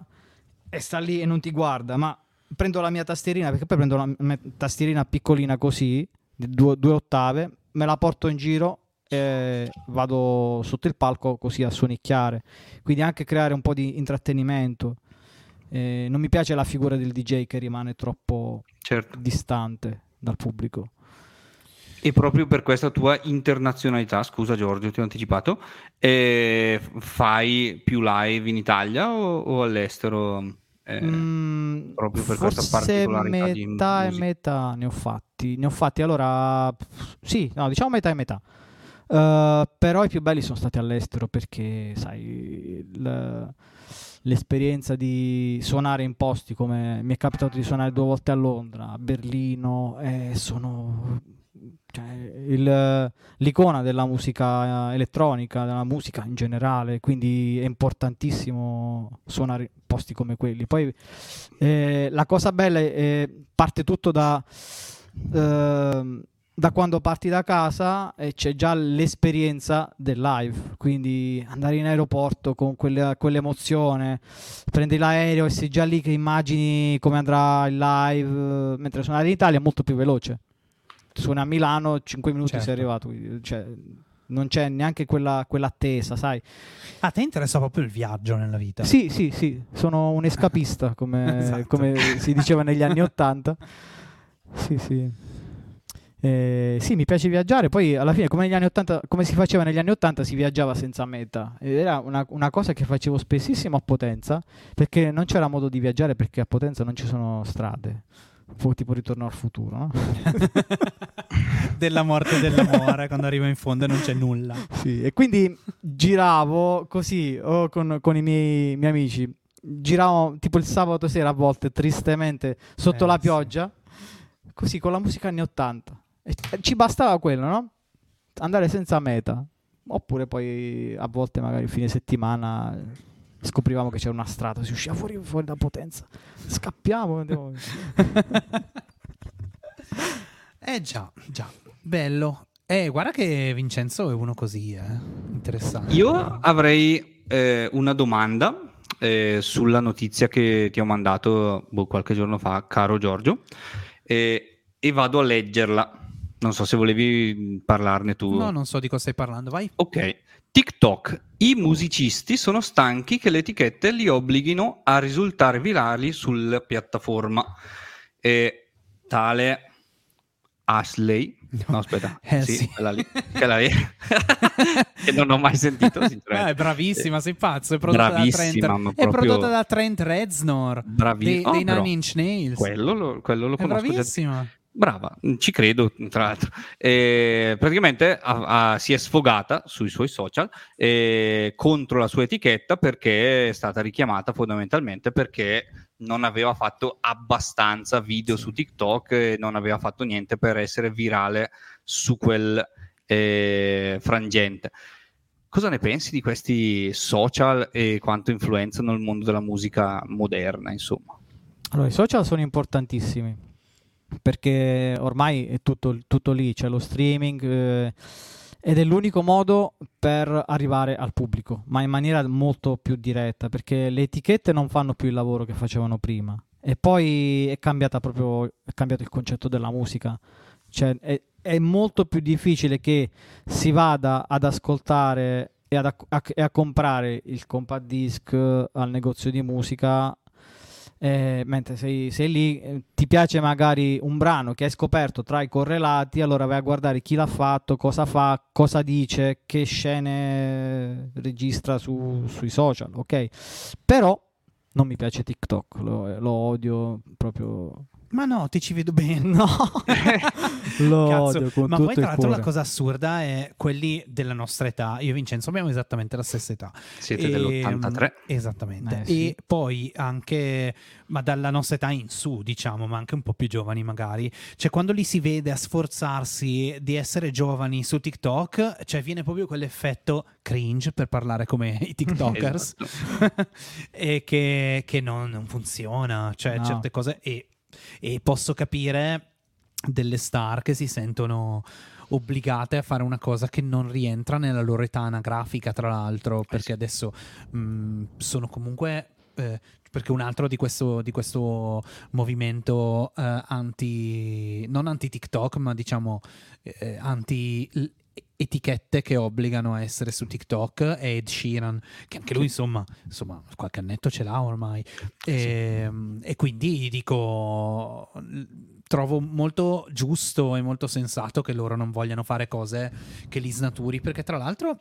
[SPEAKER 4] e sta lì e non ti guarda, ma prendo la mia tastierina, perché poi prendo la mia tastierina piccolina così, di due, due ottave, me la porto in giro e vado sotto il palco così a suonicchiare. Quindi anche creare un po' di intrattenimento. Eh, non mi piace la figura del DJ che rimane troppo
[SPEAKER 2] Certo.
[SPEAKER 4] distante dal pubblico.
[SPEAKER 2] E proprio per questa tua internazionalità, scusa Giorgio, ti ho anticipato, eh, fai più live in Italia o, o all'estero? Eh,
[SPEAKER 4] Mm,
[SPEAKER 2] proprio per questa particolarità di
[SPEAKER 4] metà e
[SPEAKER 2] musica.
[SPEAKER 4] metà ne ho fatti. Ne ho fatti allora, sì, no, diciamo metà e metà. Eh, però i più belli sono stati all'estero perché, sai, il- l'esperienza di suonare in posti come mi è capitato di suonare due volte a Londra, a Berlino, eh, sono cioè, il- l'icona della musica elettronica, della musica in generale, quindi è importantissimo suonare posti come quelli. Poi eh, la cosa bella è parte tutto da, ehm, da quando parti da casa eh, c'è già l'esperienza del live, quindi andare in aeroporto con quelle- quell'emozione, prendi l'aereo e sei già lì che immagini come andrà il live, eh, mentre suonare in Italia è molto più veloce. Suoni a Milano, 5 minuti
[SPEAKER 1] Certo.
[SPEAKER 4] sei arrivato, cioè, non c'è neanche quella, quell'attesa, sai.
[SPEAKER 1] A te interessa proprio il viaggio nella vita.
[SPEAKER 4] Sì, sì, sì, sono un escapista, come,
[SPEAKER 1] Esatto.
[SPEAKER 4] come si diceva negli anni Ottanta. Sì, sì. Eh, sì, mi piace viaggiare. Poi alla fine, come, negli anni 80, come si faceva negli anni Ottanta, si viaggiava senza meta. Ed era una, una cosa che facevo spessissimo a Potenza, perché non c'era modo di viaggiare perché a Potenza non ci sono strade. Tipo ritorno al futuro, no?
[SPEAKER 1] Della morte e dell'amore, quando arriva in fondo e non c'è nulla.
[SPEAKER 4] Sì, e quindi giravo così o con, con i miei, miei amici. Giravo tipo il sabato sera a volte, tristemente, sotto
[SPEAKER 1] Eh,
[SPEAKER 4] la
[SPEAKER 1] sì.
[SPEAKER 4] pioggia, così con la musica anni 80. E ci bastava quello, no? Andare senza meta. Oppure poi a volte, magari fine settimana, scoprivamo che c'era una strada, si usciva fuori, fuori da potenza. Scappiamo.
[SPEAKER 1] Eh già, già, bello. Eh, guarda che Vincenzo è uno così, eh. Interessante.
[SPEAKER 2] Io avrei eh, una domanda eh, sulla notizia che ti ho mandato boh, qualche giorno fa, caro Giorgio, eh, e vado a leggerla. Non so se volevi parlarne tu.
[SPEAKER 1] No, non so di cosa stai parlando, vai.
[SPEAKER 2] Ok. TikTok. I musicisti sono stanchi che le etichette li obblighino a risultare virali sulla piattaforma. E tale Ashley, no aspetta,
[SPEAKER 1] Eh,
[SPEAKER 2] sì,
[SPEAKER 1] sì.
[SPEAKER 2] quella lì, quella lì. che non ho mai sentito,
[SPEAKER 1] Eh,
[SPEAKER 2] sinceramente.
[SPEAKER 1] è bravissima, sei pazzo. È prodotta
[SPEAKER 2] Bravissima,
[SPEAKER 1] da Trent, è
[SPEAKER 2] proprio-
[SPEAKER 1] prodotta da Trent Reznor
[SPEAKER 2] Bravi-
[SPEAKER 1] dei,
[SPEAKER 2] oh,
[SPEAKER 1] dei
[SPEAKER 2] però,
[SPEAKER 1] Nine Inch Nails.
[SPEAKER 2] Quello lo, quello lo
[SPEAKER 1] è
[SPEAKER 2] conosco già. Brava, ci credo, tra l'altro. Eh, praticamente ha- ha- si è sfogata sui suoi social eh, contro la sua etichetta perché è stata richiamata fondamentalmente perché non aveva fatto abbastanza video su TikTok e non aveva fatto niente per essere virale su quel eh, frangente. Cosa ne pensi di questi social e quanto influenzano il mondo della musica moderna, insomma?
[SPEAKER 4] Allora, i social sono importantissimi perché ormai è tutto, tutto lì, c'è lo streaming eh, ed è l'unico modo per arrivare al pubblico, ma in maniera molto più diretta perché le etichette non fanno più il lavoro che facevano prima e poi è proprio è cambiato il concetto della musica. Cioè, è, è molto più difficile che si vada ad ascoltare e, ad acc- a, e a comprare il compact disc eh, al negozio di musica eh, mentre sei, sei lì, eh, ti piace magari un brano che hai scoperto tra i correlati, allora vai a guardare chi l'ha fatto, cosa fa, cosa dice, che scene registra su- sui social, ok? Però non mi piace TikTok, lo, lo odio proprio.
[SPEAKER 1] Ma no, ti ci vedo bene.
[SPEAKER 4] No, lo
[SPEAKER 1] Cazzo,
[SPEAKER 4] odio con
[SPEAKER 1] ma
[SPEAKER 4] tutto
[SPEAKER 1] poi tra l'altro la cosa assurda è quelli della nostra età. Io e Vincenzo abbiamo esattamente la stessa età.
[SPEAKER 2] Siete
[SPEAKER 1] E,
[SPEAKER 2] dell'83.
[SPEAKER 1] Esattamente.
[SPEAKER 4] Eh, sì.
[SPEAKER 1] E poi anche, ma dalla nostra età in su, diciamo, ma anche un po' più giovani magari. Cioè, quando li si vede a sforzarsi di essere giovani su TikTok, cioè viene proprio quell'effetto cringe, per parlare come i TikTokers,
[SPEAKER 2] Esatto.
[SPEAKER 1] e che, che non, non funziona. Cioè,
[SPEAKER 4] No.
[SPEAKER 1] certe cose... E, e posso capire delle star che si sentono obbligate a fare una cosa che non rientra nella loro età anagrafica, tra l'altro, perché adesso mh, sono comunque. eh, perché un altro di questo, di questo movimento eh, anti. non anti TikTok, ma diciamo eh, anti. Etichette che obbligano a essere su TikTok è Ed Sheeran che anche lui insomma, insomma qualche annetto ce l'ha ormai. E, e quindi dico trovo molto giusto e molto sensato che loro non vogliano fare cose che li snaturi perché tra l'altro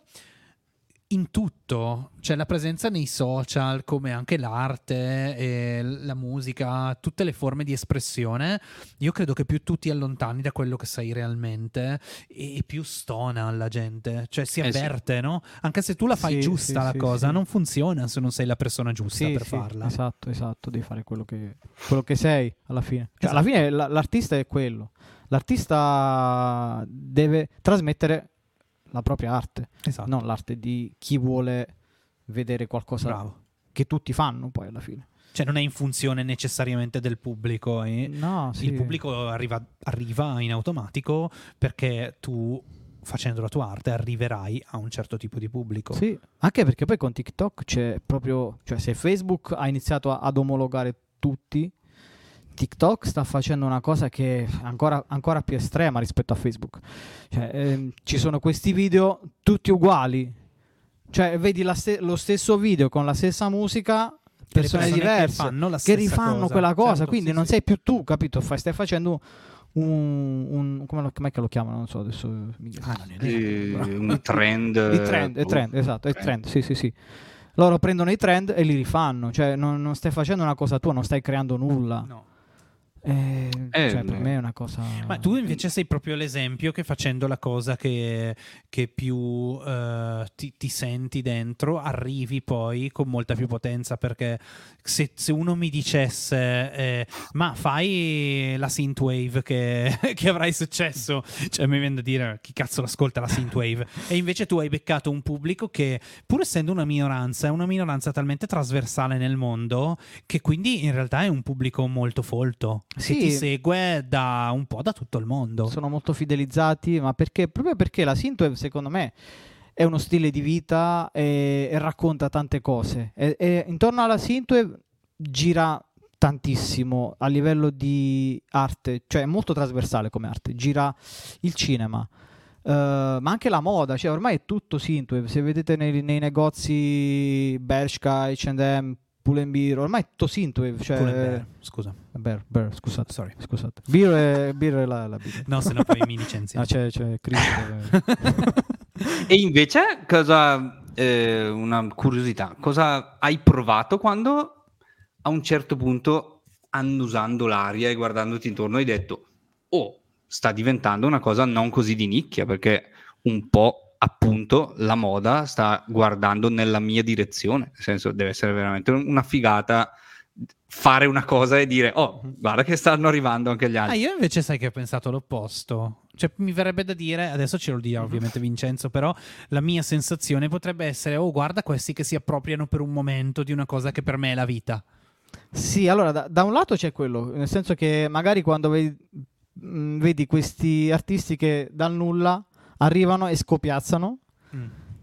[SPEAKER 1] in tutto c'è la presenza nei social come anche l'arte e la musica tutte le forme di espressione io credo che più tu ti allontani da quello che sei realmente e più stona alla gente cioè si
[SPEAKER 2] Eh sì.
[SPEAKER 1] avverte no? anche se tu la fai
[SPEAKER 4] Sì,
[SPEAKER 1] giusta
[SPEAKER 4] sì,
[SPEAKER 1] la cosa non funziona se non sei la persona giusta per farla
[SPEAKER 4] Esatto, esatto, devi fare quello che, quello che sei alla fine. Cioè,
[SPEAKER 1] Esatto.
[SPEAKER 4] Alla fine la- l'artista è quello. L'artista deve trasmettere la propria arte,
[SPEAKER 1] esatto
[SPEAKER 4] non l'arte di chi vuole vedere qualcosa
[SPEAKER 1] bravo
[SPEAKER 4] che tutti fanno poi alla fine.
[SPEAKER 1] Cioè non è in funzione necessariamente del pubblico. eh.
[SPEAKER 4] No, sì.
[SPEAKER 1] Il pubblico arriva, arriva in automatico perché tu, facendo la tua arte, arriverai a un certo tipo di pubblico.
[SPEAKER 4] Sì, anche perché poi con TikTok c'è proprio, cioè se Facebook ha iniziato a- ad omologare tutti, TikTok sta facendo una cosa che è ancora, ancora più estrema rispetto a Facebook. Cioè, ehm, ci sono questi video tutti uguali, cioè vedi la ste- lo stesso video con la stessa musica, persone,
[SPEAKER 1] persone che
[SPEAKER 4] diverse che
[SPEAKER 1] stessa
[SPEAKER 4] rifanno
[SPEAKER 1] cosa.
[SPEAKER 4] quella cosa,
[SPEAKER 1] Certo,
[SPEAKER 4] quindi
[SPEAKER 1] sì,
[SPEAKER 4] non
[SPEAKER 1] sì.
[SPEAKER 4] sei più tu, capito? Fai- stai facendo un, un come lo, com'è che lo chiamano? Non so adesso. mi-
[SPEAKER 1] Ah, non.
[SPEAKER 2] Eh, un trend.
[SPEAKER 4] il trend, è trend,
[SPEAKER 2] boh.
[SPEAKER 4] esatto, è trend, sì, sì, sì. Loro prendono i trend e li rifanno, cioè non, non stai facendo una cosa tua, non stai creando nulla.
[SPEAKER 1] No.
[SPEAKER 4] Eh,
[SPEAKER 2] Eh,
[SPEAKER 4] cioè, per me è una cosa...
[SPEAKER 1] Ma tu invece sei proprio l'esempio che facendo la cosa che, che più eh, ti, ti senti dentro, arrivi poi con molta più potenza. Perché se, se uno mi dicesse, eh, ma fai la synthwave che, che avrai successo, cioè mi viene da dire chi cazzo l'ascolta la synthwave. e invece tu hai beccato un pubblico che, pur essendo una minoranza, è una minoranza talmente trasversale nel mondo che quindi in realtà è un pubblico molto folto.
[SPEAKER 4] Sì.
[SPEAKER 1] ti segue da un po' da tutto il mondo.
[SPEAKER 4] sono molto fidelizzati, ma perché? Proprio perché la synthwave secondo me è uno stile di vita e, e racconta tante cose. E, e intorno alla synthwave gira tantissimo a livello di arte, cioè è molto trasversale come arte, gira il cinema. eh, ma anche la moda, cioè ormai è tutto synthwave. Se vedete nei, nei negozi Bershka, H&M, Pull&Bear, ormai è tutto synthwave. Cioè,
[SPEAKER 1] Pull&Bear, scusa.
[SPEAKER 4] Bear, Bear, scusate,
[SPEAKER 1] Sorry.
[SPEAKER 4] scusate. Beer è, beer è la, la birra.
[SPEAKER 1] No, se no poi mi licenziano.
[SPEAKER 4] No, c'è, c'è Cristo.
[SPEAKER 2] E invece, cosa, eh, una curiosità, cosa hai provato quando a un certo punto, annusando l'aria e guardandoti intorno, hai detto, oh, sta diventando una cosa non così di nicchia, perché un po' appunto la moda sta guardando nella mia direzione, nel senso deve essere veramente una figata fare una cosa e dire, oh, guarda che stanno arrivando anche gli
[SPEAKER 1] Ah,
[SPEAKER 2] altri.
[SPEAKER 1] io invece sai che ho pensato l'opposto. Cioè, mi verrebbe da dire, adesso ce lo dirà ovviamente Vincenzo, però la mia sensazione potrebbe essere, oh, guarda questi che si appropriano per un momento di una cosa che per me è la vita.
[SPEAKER 4] sì, allora da, da un lato c'è quello, nel senso che magari quando vedi, mh, vedi questi artisti che dal nulla arrivano e scopiazzano,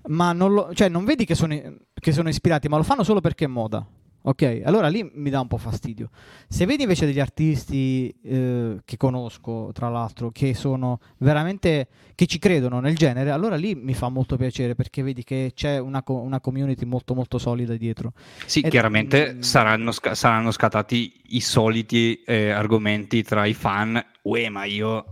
[SPEAKER 4] ma non, lo- cioè, non vedi che sono, che sono ispirati, ma lo fanno solo perché è moda. Ok, allora lì mi dà un po' fastidio. Se vedi invece degli artisti eh, che conosco, tra l'altro, che sono veramente che ci credono nel genere, allora lì mi fa molto piacere perché vedi che c'è una, co- una community molto molto solida dietro.
[SPEAKER 2] Sì,
[SPEAKER 4] Ed-
[SPEAKER 2] chiaramente
[SPEAKER 4] mm.
[SPEAKER 2] saranno, sca- saranno scattati i soliti eh, argomenti tra i fan. Uè, ma io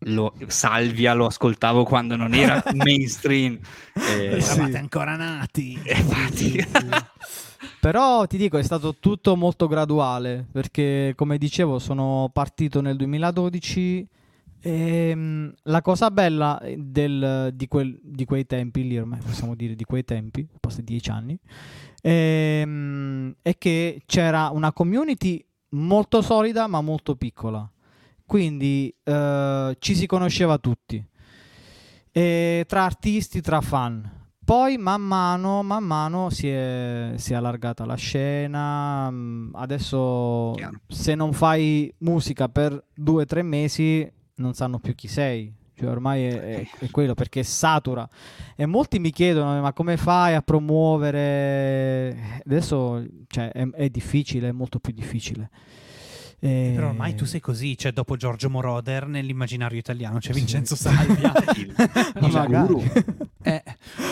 [SPEAKER 2] lo, Salvia lo ascoltavo quando non era mainstream. Eh,
[SPEAKER 4] Sì.
[SPEAKER 1] Eravate ancora nati.
[SPEAKER 2] eh, infatti.
[SPEAKER 4] Però ti dico, è stato tutto molto graduale perché, come dicevo, sono partito nel 2012. E, mm, la cosa bella del- di, quel- di quei tempi lì, ormai possiamo dire di quei tempi, passati dieci anni, ehm, è che c'era una community molto solida ma molto piccola. Quindi eh, ci si conosceva tutti, E tra artisti, tra fan. Poi man mano, man mano si è, si è allargata la scena. mm, Adesso
[SPEAKER 2] Chiaro.
[SPEAKER 4] se non fai musica per due o tre mesi non sanno più chi sei. Cioè ormai è, è- è quello perché satura. E molti mi chiedono: ma come fai a promuovere? Adesso cioè, è, è difficile, è molto più difficile. E-
[SPEAKER 1] Però ormai tu sei così, cioè dopo Giorgio Moroder nell'immaginario italiano c'è
[SPEAKER 4] Sì.
[SPEAKER 1] Vincenzo Salvia.
[SPEAKER 2] il, il.
[SPEAKER 1] Eh,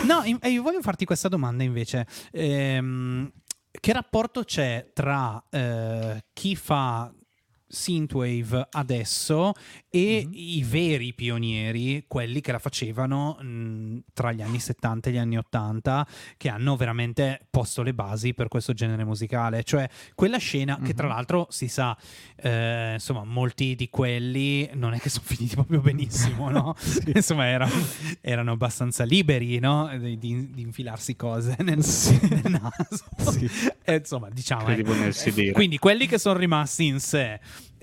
[SPEAKER 1] no, in- eh, io voglio farti questa domanda invece. Ehm, che rapporto c'è tra eh, chi fa synthwave adesso e
[SPEAKER 4] Mhm.
[SPEAKER 1] i veri pionieri, quelli che la facevano mh, tra gli anni 70 e gli anni 80, che hanno veramente posto le basi per questo genere musicale? Cioè quella scena che tra
[SPEAKER 4] Mhm.
[SPEAKER 1] l'altro si sa, eh, insomma, molti di quelli non è che sono finiti proprio benissimo, no? Insomma, erano, erano abbastanza liberi, no? Di, di- infilarsi cose nel,
[SPEAKER 4] Sì.
[SPEAKER 1] nel naso.
[SPEAKER 4] Sì.
[SPEAKER 1] Eh, insomma, diciamo. Eh. Quindi quelli che sono rimasti in sé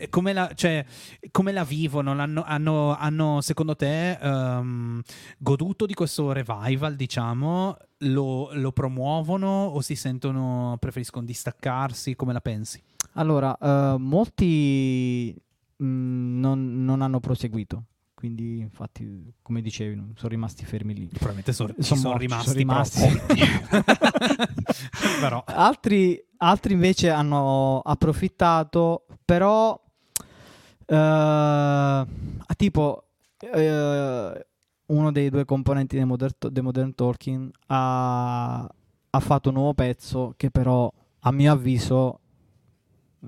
[SPEAKER 1] come la, cioè, come la vivono? L'hanno- hanno, hanno, secondo te, ehm, goduto di questo revival, diciamo? Lo, lo promuovono o si sentono, preferiscono distaccarsi? Come la pensi?
[SPEAKER 4] Allora, eh, molti mh, non, non hanno proseguito, quindi infatti, come dicevi, sono rimasti fermi lì.
[SPEAKER 1] Probabilmente sono,
[SPEAKER 4] Sono
[SPEAKER 1] sono rimasti,
[SPEAKER 4] sono rimasti. Altri, altri invece hanno approfittato, però eh, tipo eh, uno dei due componenti dei Modern, dei Modern Talking ha, ha fatto un nuovo pezzo che però a mio avviso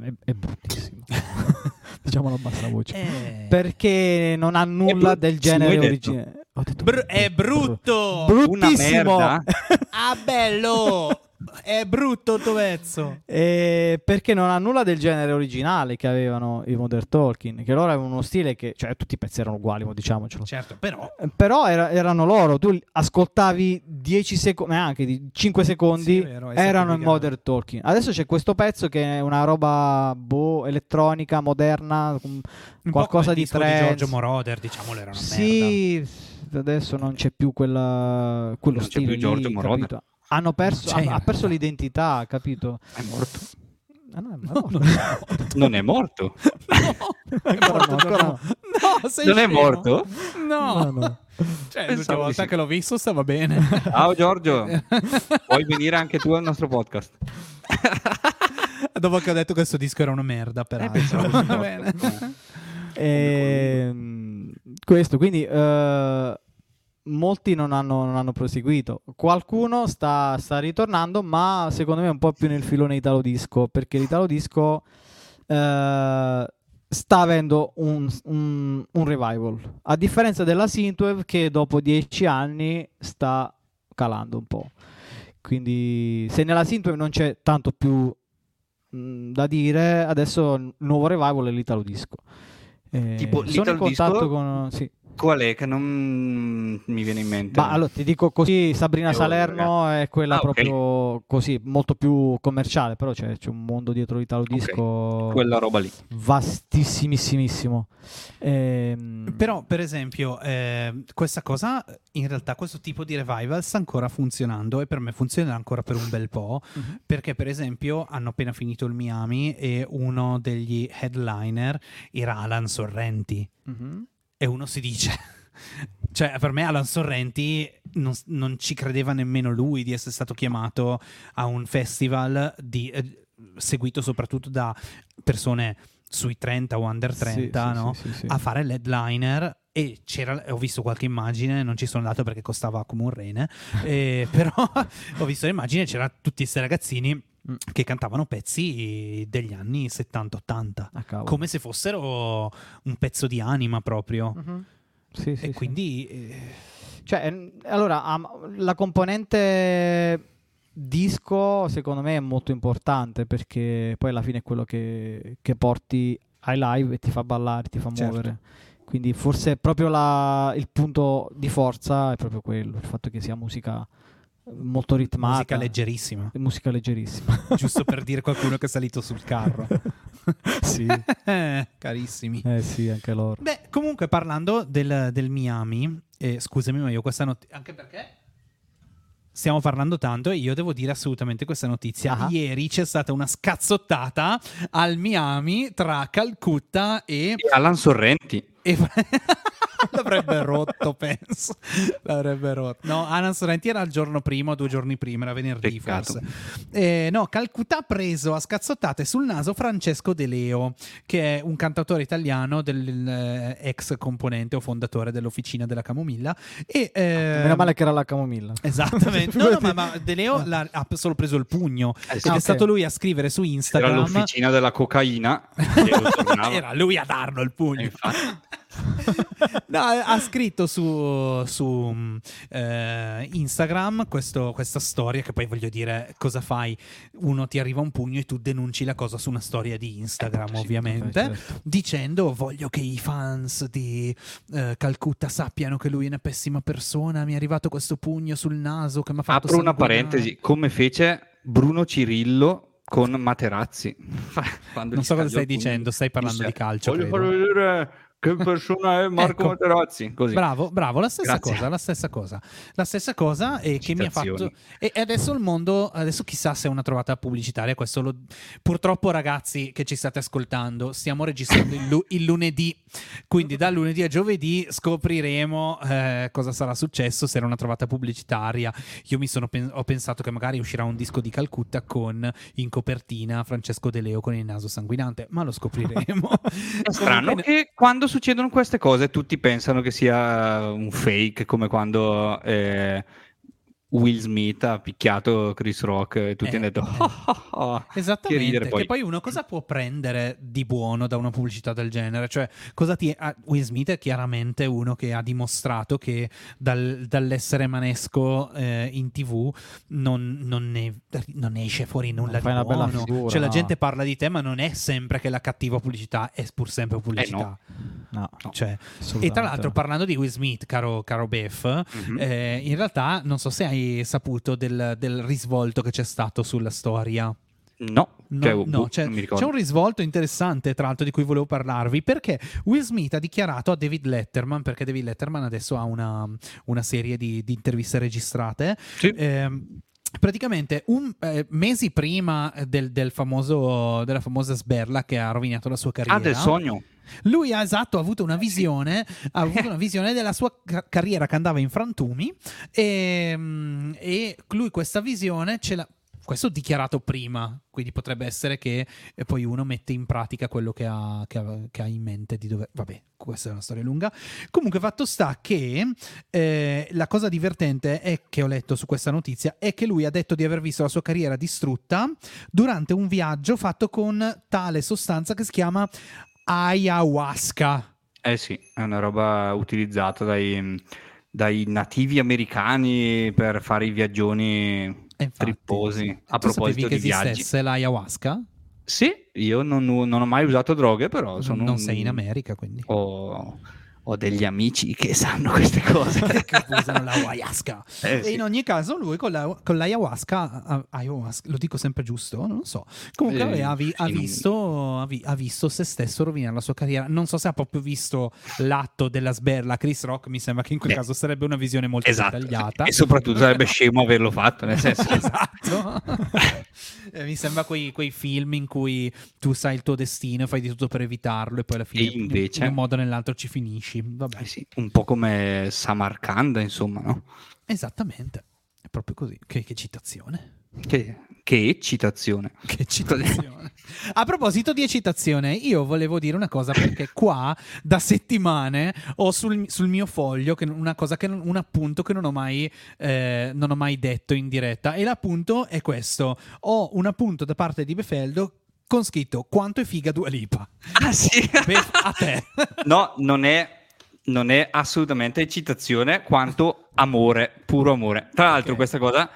[SPEAKER 4] è, è bruttissimo. Diciamolo a bassa voce.
[SPEAKER 1] eh,
[SPEAKER 4] Perché non ha nulla del genere originale.
[SPEAKER 1] Br- è brutto!
[SPEAKER 2] Una
[SPEAKER 4] Bruttissimo.
[SPEAKER 2] merda.
[SPEAKER 1] ah, bello! È brutto il tuo pezzo.
[SPEAKER 4] Eh, perché non ha nulla del genere originale che avevano i Modern Talking, che loro avevano uno stile che, cioè tutti i pezzi erano uguali, mo diciamocelo.
[SPEAKER 1] Certo, però
[SPEAKER 4] Eh, Però era- erano loro, tu ascoltavi 10 secondi, anche di 5 secondi,
[SPEAKER 1] Sì, vero,
[SPEAKER 4] erano
[SPEAKER 1] semplificato.
[SPEAKER 4] Modern Talking. Adesso c'è questo pezzo che è una roba boh, elettronica, moderna,
[SPEAKER 1] un
[SPEAKER 4] qualcosa di trance.
[SPEAKER 1] di Giorgio Moroder, diciamolo, era una merda.
[SPEAKER 4] Sì, adesso non c'è più quella, quello
[SPEAKER 2] Non c'è
[SPEAKER 4] stile
[SPEAKER 2] più Giorgio
[SPEAKER 4] lì,
[SPEAKER 2] Moroder.
[SPEAKER 4] capito? Hanno perso,
[SPEAKER 1] c'è.
[SPEAKER 4] ha, ha perso l'identità, capito?
[SPEAKER 2] È morto.
[SPEAKER 4] Ah, no, è
[SPEAKER 1] No,
[SPEAKER 4] morto.
[SPEAKER 1] non è morto.
[SPEAKER 2] Non è morto?
[SPEAKER 1] È
[SPEAKER 4] no, ancora
[SPEAKER 1] no. No, sei
[SPEAKER 2] Non è
[SPEAKER 1] scemo.
[SPEAKER 2] morto?
[SPEAKER 1] No.
[SPEAKER 4] No, no.
[SPEAKER 1] Cioè, l'ultima
[SPEAKER 2] Pensavo
[SPEAKER 1] volta
[SPEAKER 2] sì.
[SPEAKER 1] che l'ho visto stava bene.
[SPEAKER 2] Ciao Giorgio, puoi venire anche tu al nostro podcast?
[SPEAKER 1] Dopo che ho detto che questo disco era una merda, però.
[SPEAKER 2] Eh, pensavo
[SPEAKER 1] Va bene.
[SPEAKER 4] Ehm, questo, quindi eh, molti non hanno, non hanno proseguito. Qualcuno sta, sta ritornando, ma secondo me un po' più nel filone italo disco, perché l'italo disco eh, sta avendo un, un- un revival. A differenza della Synthwave che dopo dieci anni sta calando un po'. Quindi se nella Synthwave non c'è tanto più mh, da dire, adesso il nuovo revival è l'italo disco. Eh,
[SPEAKER 2] Tipo,
[SPEAKER 4] sono in contatto
[SPEAKER 2] disco?
[SPEAKER 4] con... Sì.
[SPEAKER 2] Qual è che non mi viene in mente?
[SPEAKER 4] Ma allora ti dico così, Sabrina Salerno è quella
[SPEAKER 2] Ah,
[SPEAKER 4] proprio così, molto più commerciale, però c'è, c'è un mondo dietro l'italo disco
[SPEAKER 2] Quella roba lì.
[SPEAKER 4] vastissimissimissimo. Ehm,
[SPEAKER 1] Però, per esempio, eh, questa cosa, in realtà, questo tipo di revival sta ancora funzionando e per me funzionerà ancora per un bel po'.
[SPEAKER 4] Mhm.
[SPEAKER 1] Perché, per esempio, hanno appena finito il Miami e uno degli headliner era Alan Sorrenti.
[SPEAKER 4] mhm.
[SPEAKER 1] E uno si dice. Cioè, per me Alan Sorrenti non, non ci credeva nemmeno lui di essere stato chiamato a un festival di- eh, seguito soprattutto da persone sui 30 o under 30,
[SPEAKER 4] Sì,
[SPEAKER 1] no?
[SPEAKER 4] sì, sì,
[SPEAKER 1] a fare l'headliner e c'era, ho visto qualche immagine, non ci sono andato perché costava come un rene, eh, però ho visto l'immagine, c'erano tutti questi ragazzini
[SPEAKER 4] Mm.
[SPEAKER 1] che cantavano pezzi degli anni 70-80,
[SPEAKER 4] Ah,
[SPEAKER 1] come se fossero un pezzo di anima proprio.
[SPEAKER 4] Mhm. Sì,
[SPEAKER 1] e
[SPEAKER 4] sì.
[SPEAKER 1] quindi eh,
[SPEAKER 4] Cioè, ehm, allora, la componente disco secondo me è molto importante perché poi alla fine è quello che, che porti ai live e ti fa ballare, ti fa
[SPEAKER 1] Certo.
[SPEAKER 4] muovere. Quindi forse proprio la- il punto di forza è proprio quello, il fatto che sia musica eh, molto ritmata.
[SPEAKER 1] musica leggerissima,
[SPEAKER 4] Musica leggerissima.
[SPEAKER 1] giusto per dire qualcuno che è salito sul carro.
[SPEAKER 4] sì.
[SPEAKER 1] Carissimi.
[SPEAKER 4] Eh sì, anche loro.
[SPEAKER 1] Beh, comunque parlando del, del Miami, eh, scusami, ma io questa notizia. Anche perché stiamo parlando tanto e io devo dire assolutamente questa notizia.
[SPEAKER 4] Ah.
[SPEAKER 1] Ieri c'è stata una scazzottata al Miami tra Calcutta e.
[SPEAKER 2] E Alan Sorrenti.
[SPEAKER 1] e- L'avrebbe rotto, penso. L'avrebbe rotto. No, Alan Sorrenti era il giorno prima o due giorni prima, era venerdì
[SPEAKER 2] Peccato.
[SPEAKER 1] forse. Eh, no, Calcutta ha preso a scazzottate sul naso Francesco De Leo, che è un cantautore italiano del eh, ex componente o fondatore dell'Officina della Camomilla. E, eh,
[SPEAKER 4] Meno male che era la camomilla.
[SPEAKER 1] Esattamente. No, no, ma, ma De Leo l'ha- ha solo preso il pugno.
[SPEAKER 2] Eh sì.
[SPEAKER 1] Ed
[SPEAKER 4] Ah,
[SPEAKER 1] è stato lui a scrivere su
[SPEAKER 2] Era
[SPEAKER 1] Instagram.
[SPEAKER 2] l'officina della cocaina.
[SPEAKER 1] Era lui a darlo il pugno.
[SPEAKER 2] infatti,
[SPEAKER 1] No, ha scritto su, su, mh, eh, Instagram questo- questa storia che poi voglio dire cosa fai? Uno ti arriva un pugno e tu denunci la cosa su una storia di Instagram
[SPEAKER 2] Eh,
[SPEAKER 1] ovviamente
[SPEAKER 4] certo.
[SPEAKER 1] dicendo voglio che i fans di eh, Calcutta sappiano che lui è una pessima persona mi è arrivato questo pugno sul naso che mi ha fatto
[SPEAKER 2] apro una
[SPEAKER 1] sanguinare."
[SPEAKER 2] parentesi. Come fece Bruno Cirillo con Materazzi.
[SPEAKER 1] Non so cosa stai dicendo, stai parlando di calcio,
[SPEAKER 2] Voglio
[SPEAKER 1] credo."
[SPEAKER 2] vedere che persona è Marco
[SPEAKER 1] Ecco.
[SPEAKER 2] Materazzi. Così.
[SPEAKER 1] Bravo, bravo, la stessa
[SPEAKER 2] Grazie.
[SPEAKER 1] cosa, la stessa cosa. La stessa cosa e che mi ha fatto e e adesso il mondo, adesso chissà se è una trovata pubblicitaria, questo lo- purtroppo ragazzi che ci state ascoltando, stiamo registrando il, lu- il lunedì, quindi da lunedì a giovedì scopriremo eh, cosa sarà successo se era una trovata pubblicitaria. Io mi sono pen- ho pensato che magari uscirà un disco di Calcutta con in copertina Francesco De Leo con il naso sanguinante, ma lo scopriremo.
[SPEAKER 2] È strano che quando succedono queste cose tutti pensano che sia un fake, come quando eh, Will Smith ha picchiato Chris Rock e tutti
[SPEAKER 1] Eh,
[SPEAKER 2] hanno detto
[SPEAKER 1] eh.
[SPEAKER 2] "Ah, ah, ah".
[SPEAKER 1] Esattamente,
[SPEAKER 2] Che ridere
[SPEAKER 1] che poi uno cosa può prendere di buono da una pubblicità del genere? Cioè, cosa ti... ah, Will Smith è chiaramente uno che ha dimostrato che dal- dall'essere manesco eh, in tv non, non ne, non ne esce fuori nulla
[SPEAKER 4] Non
[SPEAKER 1] di buono.
[SPEAKER 4] figura,
[SPEAKER 1] cioè, la gente parla di te, ma non è sempre che la cattiva pubblicità è pur sempre pubblicità.
[SPEAKER 4] No,
[SPEAKER 1] Cioè, e tra l'altro,
[SPEAKER 4] no.
[SPEAKER 1] parlando di Will Smith, caro, caro Beth,
[SPEAKER 2] Mhm.
[SPEAKER 1] eh, in realtà non so se hai saputo del, del risvolto che c'è stato sulla storia.
[SPEAKER 2] No,
[SPEAKER 1] No,
[SPEAKER 2] cioè,
[SPEAKER 1] no,
[SPEAKER 2] boh,
[SPEAKER 1] c'è,
[SPEAKER 2] ricordo.
[SPEAKER 1] c'è un risvolto interessante, tra l'altro, di cui volevo parlarvi, perché Will Smith ha dichiarato a David Letterman, perché David Letterman adesso ha una, una serie di, di interviste registrate,
[SPEAKER 2] Sì.
[SPEAKER 1] ehm, praticamente un, eh, mesi prima del, del famoso, della famosa sberla che ha rovinato la sua carriera.
[SPEAKER 2] Ah, del sogno.
[SPEAKER 1] Lui ha esatto, ha avuto una visione, ha avuto una visione della sua ca- carriera che andava in frantumi e, mm, e lui questa visione ce l'ha. Questo dichiarato prima, quindi potrebbe essere che eh, poi uno mette in pratica quello che ha, che ha- che ha in mente di dove. Vabbè, questa è una storia lunga. Comunque, fatto sta che eh, la cosa divertente è che ho letto su questa notizia è che lui ha detto di aver visto la sua carriera distrutta durante un viaggio fatto con tale sostanza che si chiama ayahuasca.
[SPEAKER 2] Eh sì, è una roba utilizzata dai, dai nativi americani per fare i viaggioni
[SPEAKER 1] infatti,
[SPEAKER 2] tripposi. A proposito
[SPEAKER 1] che
[SPEAKER 2] di viaggi.
[SPEAKER 1] esistesse l'ayahuasca?
[SPEAKER 2] Sì, io non, non ho mai usato droghe, però sono
[SPEAKER 1] non
[SPEAKER 2] un-
[SPEAKER 1] sei in America, quindi.
[SPEAKER 2] Ho, ho degli amici che sanno queste cose.
[SPEAKER 1] che usano l'ayahuasca.
[SPEAKER 2] Eh,
[SPEAKER 1] E
[SPEAKER 2] sì.
[SPEAKER 1] in ogni caso, lui con, la- con l'ayahuasca, ah, ayahuasca, lo dico sempre giusto, non lo so. Comunque,
[SPEAKER 2] Eh,
[SPEAKER 1] ha, vi- ha visto, ha, vi- ha visto se stesso rovinare la sua carriera. Non so se ha proprio visto l'atto della sberla. Chris Rock mi sembra che in quel
[SPEAKER 2] Beh,
[SPEAKER 1] caso sarebbe una visione molto
[SPEAKER 2] Esatto.
[SPEAKER 1] dettagliata.
[SPEAKER 2] E soprattutto sarebbe scemo averlo fatto, nel senso
[SPEAKER 1] esatto. Eh, mi sembra quei, quei film in cui tu sai il tuo destino e fai di tutto per evitarlo e poi alla fine
[SPEAKER 2] invece-
[SPEAKER 1] in un modo o nell'altro ci finisci. Vabbè.
[SPEAKER 2] Eh sì, un po' come Samarcanda, insomma, no?
[SPEAKER 1] Esattamente. È proprio così. Che, che citazione.
[SPEAKER 2] Che, che eccitazione.
[SPEAKER 1] Che citazione. A proposito di eccitazione, io volevo dire una cosa perché qua da settimane ho sul, sul mio foglio che- una cosa che non- un appunto che non ho mai eh, non ho mai detto in diretta e l'appunto è questo. Ho un appunto da parte di Befeldo con scritto quanto è figa Dua Lipa.
[SPEAKER 2] Ah sì?
[SPEAKER 1] Beh, a te.
[SPEAKER 2] no, non è, non è assolutamente eccitazione quanto amore, puro amore. Tra l'altro
[SPEAKER 1] Ok.
[SPEAKER 2] questa cosa,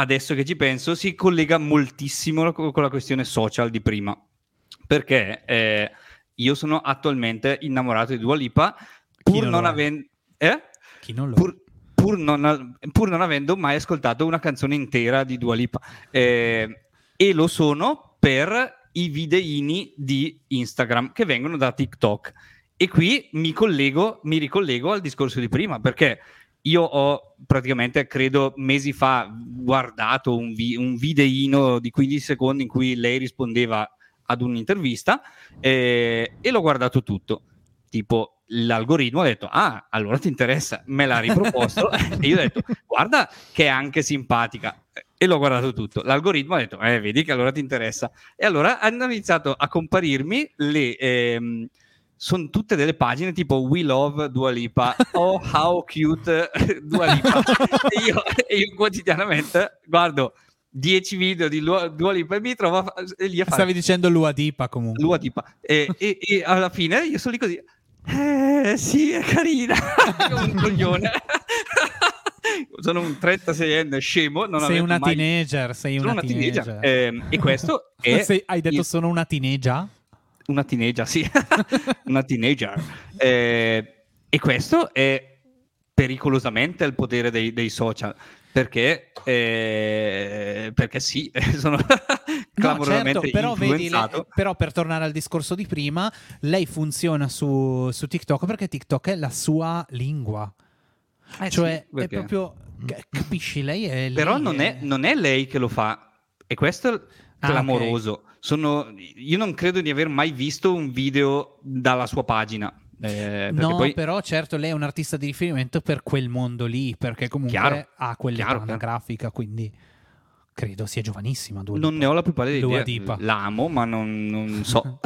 [SPEAKER 2] adesso che ci penso, si collega moltissimo co- con la questione social di prima. Perché eh, io sono attualmente innamorato di Dua Lipa, pur
[SPEAKER 1] non
[SPEAKER 2] non, avendo... Eh?
[SPEAKER 1] Chi non lo
[SPEAKER 2] pur, pur non, pur non avendo mai ascoltato una canzone intera di Dua Lipa. Eh, e lo sono per i videini di Instagram che vengono da TikTok. E qui mi collego, mi ricollego al discorso di prima, perché io ho praticamente, credo, mesi fa guardato un, vi- un videino di 15 secondi in cui lei rispondeva ad un'intervista eh, e l'ho guardato tutto. Tipo, l'algoritmo ha detto, ah, allora ti interessa, me l'ha riproposto e io ho detto, guarda che è anche simpatica. E l'ho guardato tutto. L'algoritmo ha detto, eh, vedi che allora ti interessa. E allora hanno iniziato a comparirmi le... ehm, sono tutte delle pagine tipo We Love Dua Lipa o How Cute Dua Lipa. e, io, e io quotidianamente guardo 10 video di Lua- Dua Lipa e mi trovo a e lì a fare
[SPEAKER 1] Stavi dicendo Lua Dipa comunque.
[SPEAKER 2] Lua Lipa. E, e- e alla fine io sono lì così. Eh sì, è carina. Un coglione. sono un 36enne scemo. Non
[SPEAKER 1] sei una
[SPEAKER 2] mai...
[SPEAKER 1] teenager, sei una,
[SPEAKER 2] una teenager.
[SPEAKER 1] teenager.
[SPEAKER 2] Ehm, e questo è
[SPEAKER 1] Sei- hai detto
[SPEAKER 2] il-
[SPEAKER 1] sono una teenager?
[SPEAKER 2] Una teenager, sì, una teenager. Eh, e questo è pericolosamente il potere dei, dei social, perché, eh, perché sì, sono
[SPEAKER 1] No,
[SPEAKER 2] clamorosamente
[SPEAKER 1] certo, però, vedi, le- però per tornare al discorso di prima, lei funziona su, su TikTok perché TikTok è la sua lingua.
[SPEAKER 2] Eh sì,
[SPEAKER 1] cioè, è
[SPEAKER 2] perché-
[SPEAKER 1] proprio. Capisci? Lei è. lì,
[SPEAKER 2] Però non è, non è lei che lo fa, e questo è
[SPEAKER 1] Ah,
[SPEAKER 2] clamoroso. Sono- io non credo di aver mai visto un video dalla sua pagina. eh,
[SPEAKER 1] No,
[SPEAKER 2] poi-
[SPEAKER 1] però certo lei è un artista di riferimento per quel mondo lì, perché comunque
[SPEAKER 2] Chiaro,
[SPEAKER 1] ha quell'età anagrafica, quindi credo sia giovanissima. Dua
[SPEAKER 2] non
[SPEAKER 1] Lipa.
[SPEAKER 2] ne ho la più pallida
[SPEAKER 1] Dua
[SPEAKER 2] idea.
[SPEAKER 1] Lipa.
[SPEAKER 2] L'amo, ma non, non so.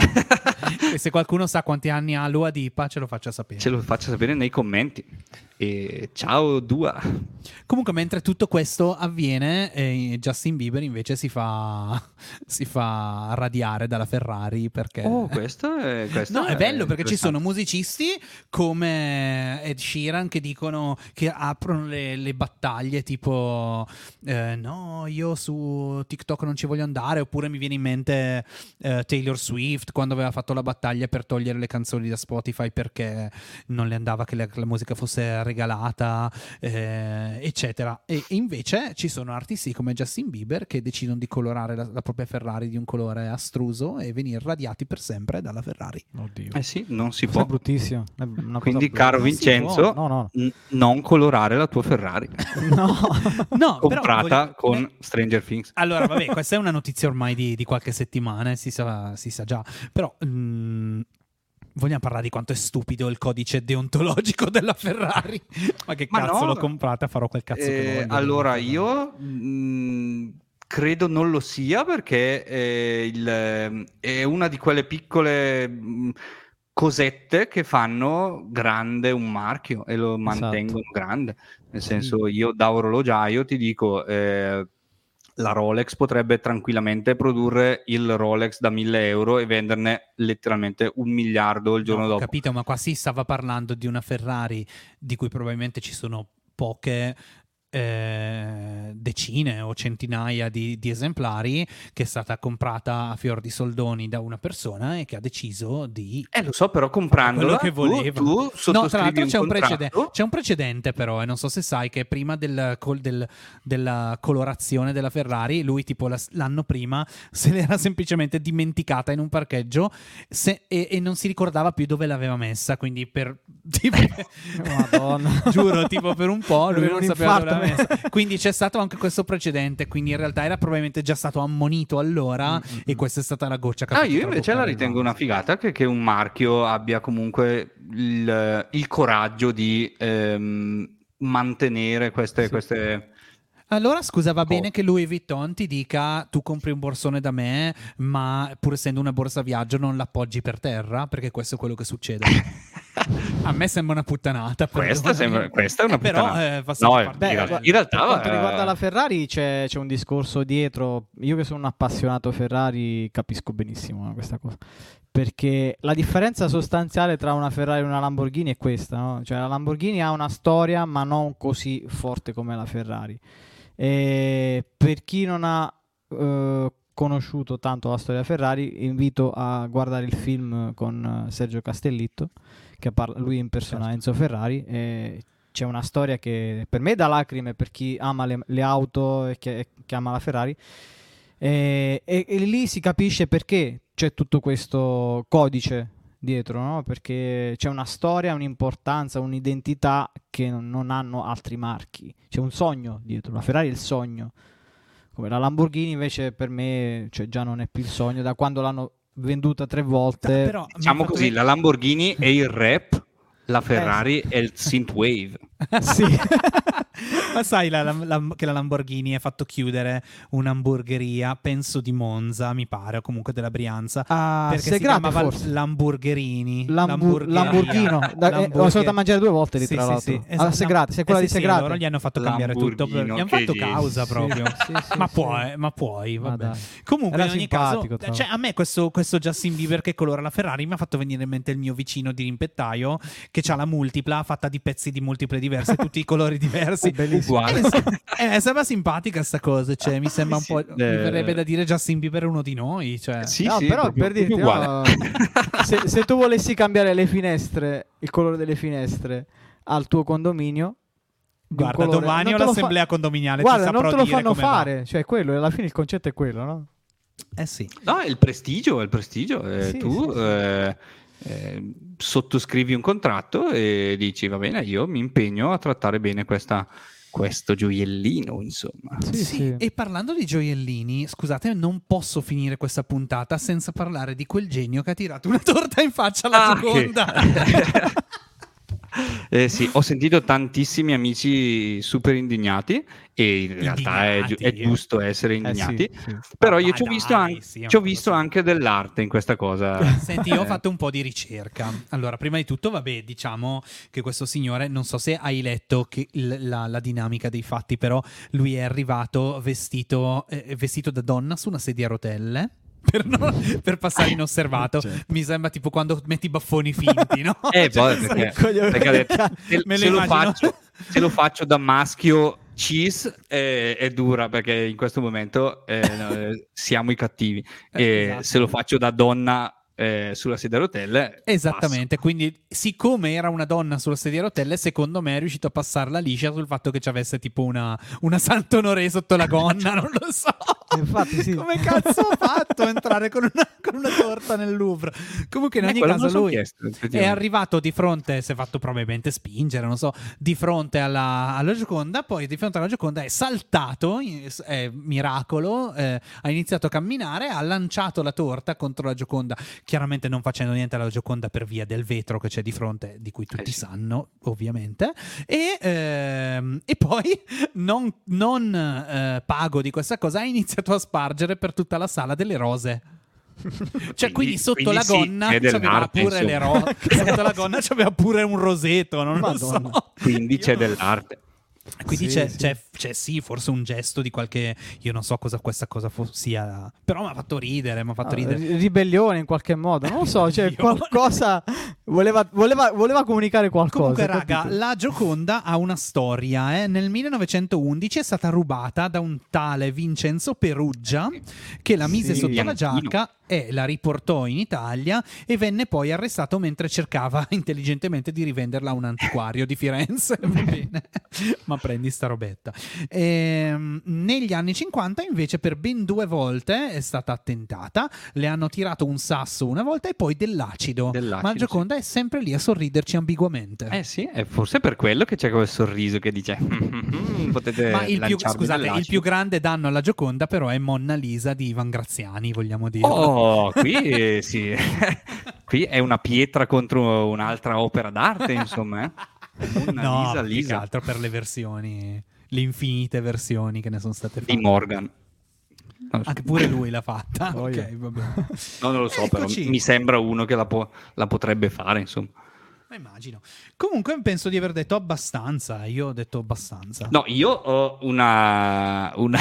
[SPEAKER 1] E se qualcuno sa quanti anni ha Lua Dipa, ce lo faccia sapere.
[SPEAKER 2] Ce lo faccia sapere nei commenti. E ciao Dua.
[SPEAKER 1] Comunque, mentre tutto questo avviene, eh, Justin Bieber invece si fa, si fa radiare dalla Ferrari perché.
[SPEAKER 2] Oh, questo è, questo
[SPEAKER 1] No, è bello perché ci sono musicisti come Ed Sheeran che dicono che aprono le, le battaglie tipo eh, no, io su TikTok non ci voglio andare, oppure mi viene in mente eh, Taylor Swift quando aveva fatto la battaglia per togliere le canzoni da Spotify perché non le andava che la, la musica fosse regalata, eh, eccetera. E, e invece ci sono artisti come Justin Bieber che decidono di colorare la, la propria Ferrari di un colore astruso e venire radiati per sempre dalla Ferrari.
[SPEAKER 4] Oddio.
[SPEAKER 2] Eh sì, non si
[SPEAKER 4] Questo è
[SPEAKER 2] può.
[SPEAKER 4] bruttissimo. È
[SPEAKER 2] Quindi, caro Vincenzo,
[SPEAKER 4] può. No, no.
[SPEAKER 2] n- non colorare la tua Ferrari
[SPEAKER 4] no.
[SPEAKER 1] No, però
[SPEAKER 2] comprata
[SPEAKER 1] voglio-
[SPEAKER 2] con
[SPEAKER 1] beh,
[SPEAKER 2] Stranger Things.
[SPEAKER 1] Allora, vabbè, questa è una notizia ormai di, di qualche settimana, eh, si sa, si sa già. Però mm, vogliamo parlare di quanto è stupido il codice deontologico della Ferrari. Ma che
[SPEAKER 2] Ma
[SPEAKER 1] cazzo
[SPEAKER 2] no.
[SPEAKER 1] l'ho comprata? Farò quel cazzo che
[SPEAKER 2] Eh,
[SPEAKER 1] voglio.
[SPEAKER 2] allora, io mh, credo non lo sia perché eh, il- è una di quelle piccole mh, cosette che fanno grande un marchio e lo mantengono grande. Nel senso, io da orologiaio ti dico, eh, la Rolex potrebbe tranquillamente produrre il Rolex da 1000 euro e venderne letteralmente un miliardo il giorno
[SPEAKER 1] No, ho
[SPEAKER 2] dopo.
[SPEAKER 1] capito, ma qua si stava parlando di una Ferrari di cui probabilmente ci sono poche eh, decine o centinaia di, di esemplari che è stata comprata a fior di soldoni da una persona e che ha deciso di
[SPEAKER 2] Eh, lo so, però comprandola
[SPEAKER 1] quello che
[SPEAKER 2] tu-
[SPEAKER 1] voleva.
[SPEAKER 2] tu,
[SPEAKER 1] no, tra l'altro c'è un, precedente, c'è un precedente però, e non so se sai che prima del col- del- della colorazione della Ferrari, lui tipo la- l'anno prima se l'era semplicemente dimenticata in un parcheggio se- e, e non si ricordava più dove l'aveva messa, quindi per... tipo-
[SPEAKER 4] Madonna.
[SPEAKER 1] Giuro, tipo per un po' lui non
[SPEAKER 4] un
[SPEAKER 1] sapeva dove l'aveva messa. Quindi c'è stato anche questo precedente, quindi in realtà era probabilmente già stato ammonito allora e questa è stata la goccia che ha
[SPEAKER 2] Ah, io invece la ritengo una figata che, che un marchio abbia comunque il, il coraggio di ehm, mantenere queste, queste...
[SPEAKER 1] Allora scusa, va
[SPEAKER 2] Oh.
[SPEAKER 1] bene che Louis Vuitton ti dica tu compri un borsone da me, ma pur essendo una borsa viaggio non l'appoggi per terra, perché questo è quello che succede. A me sembra una puttanata.
[SPEAKER 2] Questa, sembra- questa è una
[SPEAKER 1] Eh, però,
[SPEAKER 2] puttanata.
[SPEAKER 1] eh,
[SPEAKER 2] No,
[SPEAKER 1] sempre
[SPEAKER 2] eh,
[SPEAKER 1] parte-
[SPEAKER 2] in,
[SPEAKER 4] Beh,
[SPEAKER 2] realtà- in realtà
[SPEAKER 4] per quanto
[SPEAKER 2] eh,
[SPEAKER 4] riguarda la Ferrari c'è, c'è un discorso dietro. Io che sono un appassionato Ferrari capisco benissimo no, questa cosa. Perché la differenza sostanziale tra una Ferrari e una Lamborghini è questa, no? Cioè la Lamborghini ha una storia ma non così forte come la Ferrari. E per chi non ha eh, conosciuto tanto la storia Ferrari, invito a guardare il film con eh, Sergio Castellitto, che parla, lui impersona
[SPEAKER 1] Certo.
[SPEAKER 4] Enzo Ferrari. E c'è una storia che per me dà lacrime per chi ama le, le auto e che, che ama la Ferrari. E, e- e lì si capisce perché c'è tutto questo codice dietro, no? perché c'è una storia, un'importanza, un'identità che non, hanno altri marchi. C'è un sogno dietro, la Ferrari è il sogno. Come la Lamborghini invece per me cioè, già non è più il sogno da quando l'hanno venduta tre volte.
[SPEAKER 1] Però,
[SPEAKER 2] Diciamo così, la Lamborghini è il rap, la Ferrari è il synthwave.
[SPEAKER 4] Sì.
[SPEAKER 1] Ma sai la- la- la- che la Lamborghini ha fatto chiudere un'hamburgeria, penso di Monza, mi pare, o comunque della Brianza.
[SPEAKER 4] a
[SPEAKER 1] perché si
[SPEAKER 4] Segrate
[SPEAKER 1] chiamava
[SPEAKER 4] forse.
[SPEAKER 1] Lamburgherini.
[SPEAKER 4] Lambu-
[SPEAKER 1] Lamburgheria.
[SPEAKER 4] Lamborghino, Da- eh, ho a mangiare due volte lì
[SPEAKER 1] Sì,
[SPEAKER 4] tra
[SPEAKER 1] sì,
[SPEAKER 4] l'altro.
[SPEAKER 1] sì,
[SPEAKER 4] Ah,
[SPEAKER 1] esatto.
[SPEAKER 4] Segrate, sei quella
[SPEAKER 1] Eh
[SPEAKER 4] di
[SPEAKER 1] sì, sì,
[SPEAKER 4] Segrate.
[SPEAKER 1] loro gli hanno fatto cambiare tutto. Gli hanno fatto
[SPEAKER 2] gesti.
[SPEAKER 1] causa
[SPEAKER 4] Sì,
[SPEAKER 1] proprio.
[SPEAKER 4] sì, sì,
[SPEAKER 1] ma,
[SPEAKER 4] sì.
[SPEAKER 1] puoi, ma puoi,
[SPEAKER 4] Ma
[SPEAKER 1] vabbè.
[SPEAKER 4] dai.
[SPEAKER 1] Comunque,
[SPEAKER 4] Era
[SPEAKER 1] in ogni caso, cioè, a me questo, questo Justin Bieber che colora la Ferrari mi ha fatto venire in mente il mio vicino di rimpettaio che ha la multipla fatta di pezzi di multiple diverse, tutti i colori diversi.
[SPEAKER 4] Bellissimo.
[SPEAKER 2] Uguale.
[SPEAKER 1] Eh, sembra simpatica sta cosa, cioè, mi sembra un
[SPEAKER 2] Sì,
[SPEAKER 1] po'.
[SPEAKER 2] eh.
[SPEAKER 1] Mi verrebbe da dire Justin Bieber è uno di noi. Cioè.
[SPEAKER 2] Sì,
[SPEAKER 4] No,
[SPEAKER 2] sì,
[SPEAKER 4] però
[SPEAKER 2] proprio-
[SPEAKER 4] per dirti, no,
[SPEAKER 2] uguale.
[SPEAKER 4] se, se tu volessi cambiare le finestre, il colore delle finestre al tuo condominio,
[SPEAKER 1] Guarda,
[SPEAKER 4] colore.
[SPEAKER 1] domani
[SPEAKER 4] Non
[SPEAKER 1] ho
[SPEAKER 4] lo fa-
[SPEAKER 1] l'assemblea condominiale.
[SPEAKER 4] Guarda, non te lo fanno
[SPEAKER 1] come va.
[SPEAKER 4] fare, cioè quello, alla fine il concetto è quello, no?
[SPEAKER 1] Eh sì.
[SPEAKER 2] No, è il prestigio, è il prestigio. Eh,
[SPEAKER 4] Sì,
[SPEAKER 2] tu
[SPEAKER 4] sì, sì.
[SPEAKER 2] eh, eh, sottoscrivi un contratto e dici, va bene, io mi impegno a trattare bene questa- questo gioiellino, insomma.
[SPEAKER 4] Sì,
[SPEAKER 1] Sì,
[SPEAKER 4] sì.
[SPEAKER 1] e parlando di gioiellini, scusate, non posso finire questa puntata senza parlare di quel genio che ha tirato una torta in faccia alla
[SPEAKER 2] Ah,
[SPEAKER 1] Gioconda.
[SPEAKER 2] che- Eh sì, ho sentito tantissimi amici super indignati e in realtà è, gi- è
[SPEAKER 1] Indignati.
[SPEAKER 2] giusto essere
[SPEAKER 4] Eh, sì,
[SPEAKER 2] indignati.
[SPEAKER 4] sì.
[SPEAKER 2] Però io ci ho
[SPEAKER 1] dai,
[SPEAKER 2] visto, anche,
[SPEAKER 1] sì,
[SPEAKER 2] ci ho visto anche dell'arte in questa cosa.
[SPEAKER 1] Senti, io ho
[SPEAKER 2] Eh,
[SPEAKER 1] fatto un po' di ricerca. Allora, prima di tutto, vabbè, diciamo che questo signore, non so se hai letto la, la dinamica dei fatti, però lui è arrivato vestito, eh, vestito da donna su una sedia a rotelle. Per, non- per passare inosservato,
[SPEAKER 4] Certo.
[SPEAKER 1] mi sembra tipo quando metti i baffoni finti, no?
[SPEAKER 2] Eh,
[SPEAKER 1] Cioè,
[SPEAKER 2] poi, perché, perché detto, se,
[SPEAKER 1] Me lo
[SPEAKER 2] se lo faccio, se lo faccio da maschio cis eh, è dura perché in questo momento eh, no, eh, siamo i cattivi.
[SPEAKER 1] Eh,
[SPEAKER 2] E
[SPEAKER 1] esatto.
[SPEAKER 2] Se lo faccio da donna eh, sulla sedia a rotelle,
[SPEAKER 1] Esattamente, quindi siccome era una donna sulla sedia a rotelle, secondo me è riuscito a passarla liscia sul fatto che ci avesse tipo una, una Sant'Onore sotto la gonna, non lo so.
[SPEAKER 4] Infatti, sì.
[SPEAKER 1] Come cazzo ha fatto a entrare con una, con una torta nel Louvre? Comunque in
[SPEAKER 2] Eh,
[SPEAKER 1] ogni
[SPEAKER 2] lo
[SPEAKER 1] caso lui
[SPEAKER 2] chiesto,
[SPEAKER 1] è arrivato di fronte, si è fatto probabilmente spingere, non so, di fronte alla, alla Gioconda, poi di fronte alla Gioconda è saltato, è miracolo, eh, ha iniziato a camminare, ha lanciato la torta contro la Gioconda, chiaramente non facendo niente alla Gioconda per via del vetro che c'è di fronte, di cui tutti
[SPEAKER 2] Eh sì.
[SPEAKER 1] sanno, ovviamente, e, ehm, e poi non, non, eh, pago di questa cosa, ha iniziato a spargere per tutta la sala delle rose. Cioè, quindi, sotto
[SPEAKER 2] quindi
[SPEAKER 1] la
[SPEAKER 2] sì,
[SPEAKER 1] gonna
[SPEAKER 2] è
[SPEAKER 1] c'aveva pure le
[SPEAKER 2] insomma.
[SPEAKER 1] rose. sotto la gonna c'aveva pure un roseto, non
[SPEAKER 4] Madonna.
[SPEAKER 1] lo so.
[SPEAKER 2] Quindi c'è dell'arte.
[SPEAKER 1] Quindi
[SPEAKER 4] Sì,
[SPEAKER 1] c'è,
[SPEAKER 4] sì.
[SPEAKER 1] c'è- c'è sì, forse un gesto di qualche. Io non so cosa questa cosa fo- sia. Però mi ha fatto ridere. Mi ha fatto
[SPEAKER 4] Ah,
[SPEAKER 1] ridere.
[SPEAKER 4] ri- ribellione in qualche modo, non lo so, cioè qualcosa voleva, voleva, voleva comunicare qualcosa.
[SPEAKER 1] Comunque, raga,
[SPEAKER 4] capito?
[SPEAKER 1] la Gioconda ha una storia. eh. Nel 1911 è stata rubata da un tale Vincenzo Peruggia che la mise
[SPEAKER 4] Sì.
[SPEAKER 1] sotto la giacca e la riportò in Italia e venne poi arrestato mentre cercava intelligentemente di rivenderla a un antiquario di Firenze. Ma prendi sta robetta. Ehm, negli anni 50 invece per ben due volte è stata attentata, le hanno tirato un sasso una volta e poi dell'acido.
[SPEAKER 2] Dell'acido,
[SPEAKER 1] ma Gioconda è sempre lì a sorriderci ambiguamente.
[SPEAKER 2] Eh sì, è forse per quello che c'è quel sorriso che dice potete
[SPEAKER 1] Ma il più, scusate, il
[SPEAKER 2] dell'acido."
[SPEAKER 1] più grande danno alla Gioconda però è Monna Lisa di Ivan Graziani, vogliamo dire.
[SPEAKER 2] Oh, qui eh, sì. qui è una pietra contro un'altra opera d'arte, insomma. Eh? Monna
[SPEAKER 1] no,
[SPEAKER 2] Lisa, Lisa
[SPEAKER 1] altro per le versioni, le infinite versioni che ne sono state
[SPEAKER 2] di
[SPEAKER 1] fatte.
[SPEAKER 2] Morgan. Lo so.
[SPEAKER 1] Anche pure lui l'ha fatta.
[SPEAKER 4] Oh,
[SPEAKER 1] ok,
[SPEAKER 4] yeah.
[SPEAKER 1] vabbè.
[SPEAKER 2] No, non lo so, però
[SPEAKER 1] Eccoci.
[SPEAKER 2] mi sembra uno che la, può- la potrebbe fare, insomma.
[SPEAKER 1] Ma immagino. Comunque penso di aver detto abbastanza. Io ho detto abbastanza.
[SPEAKER 2] No, io ho una, una,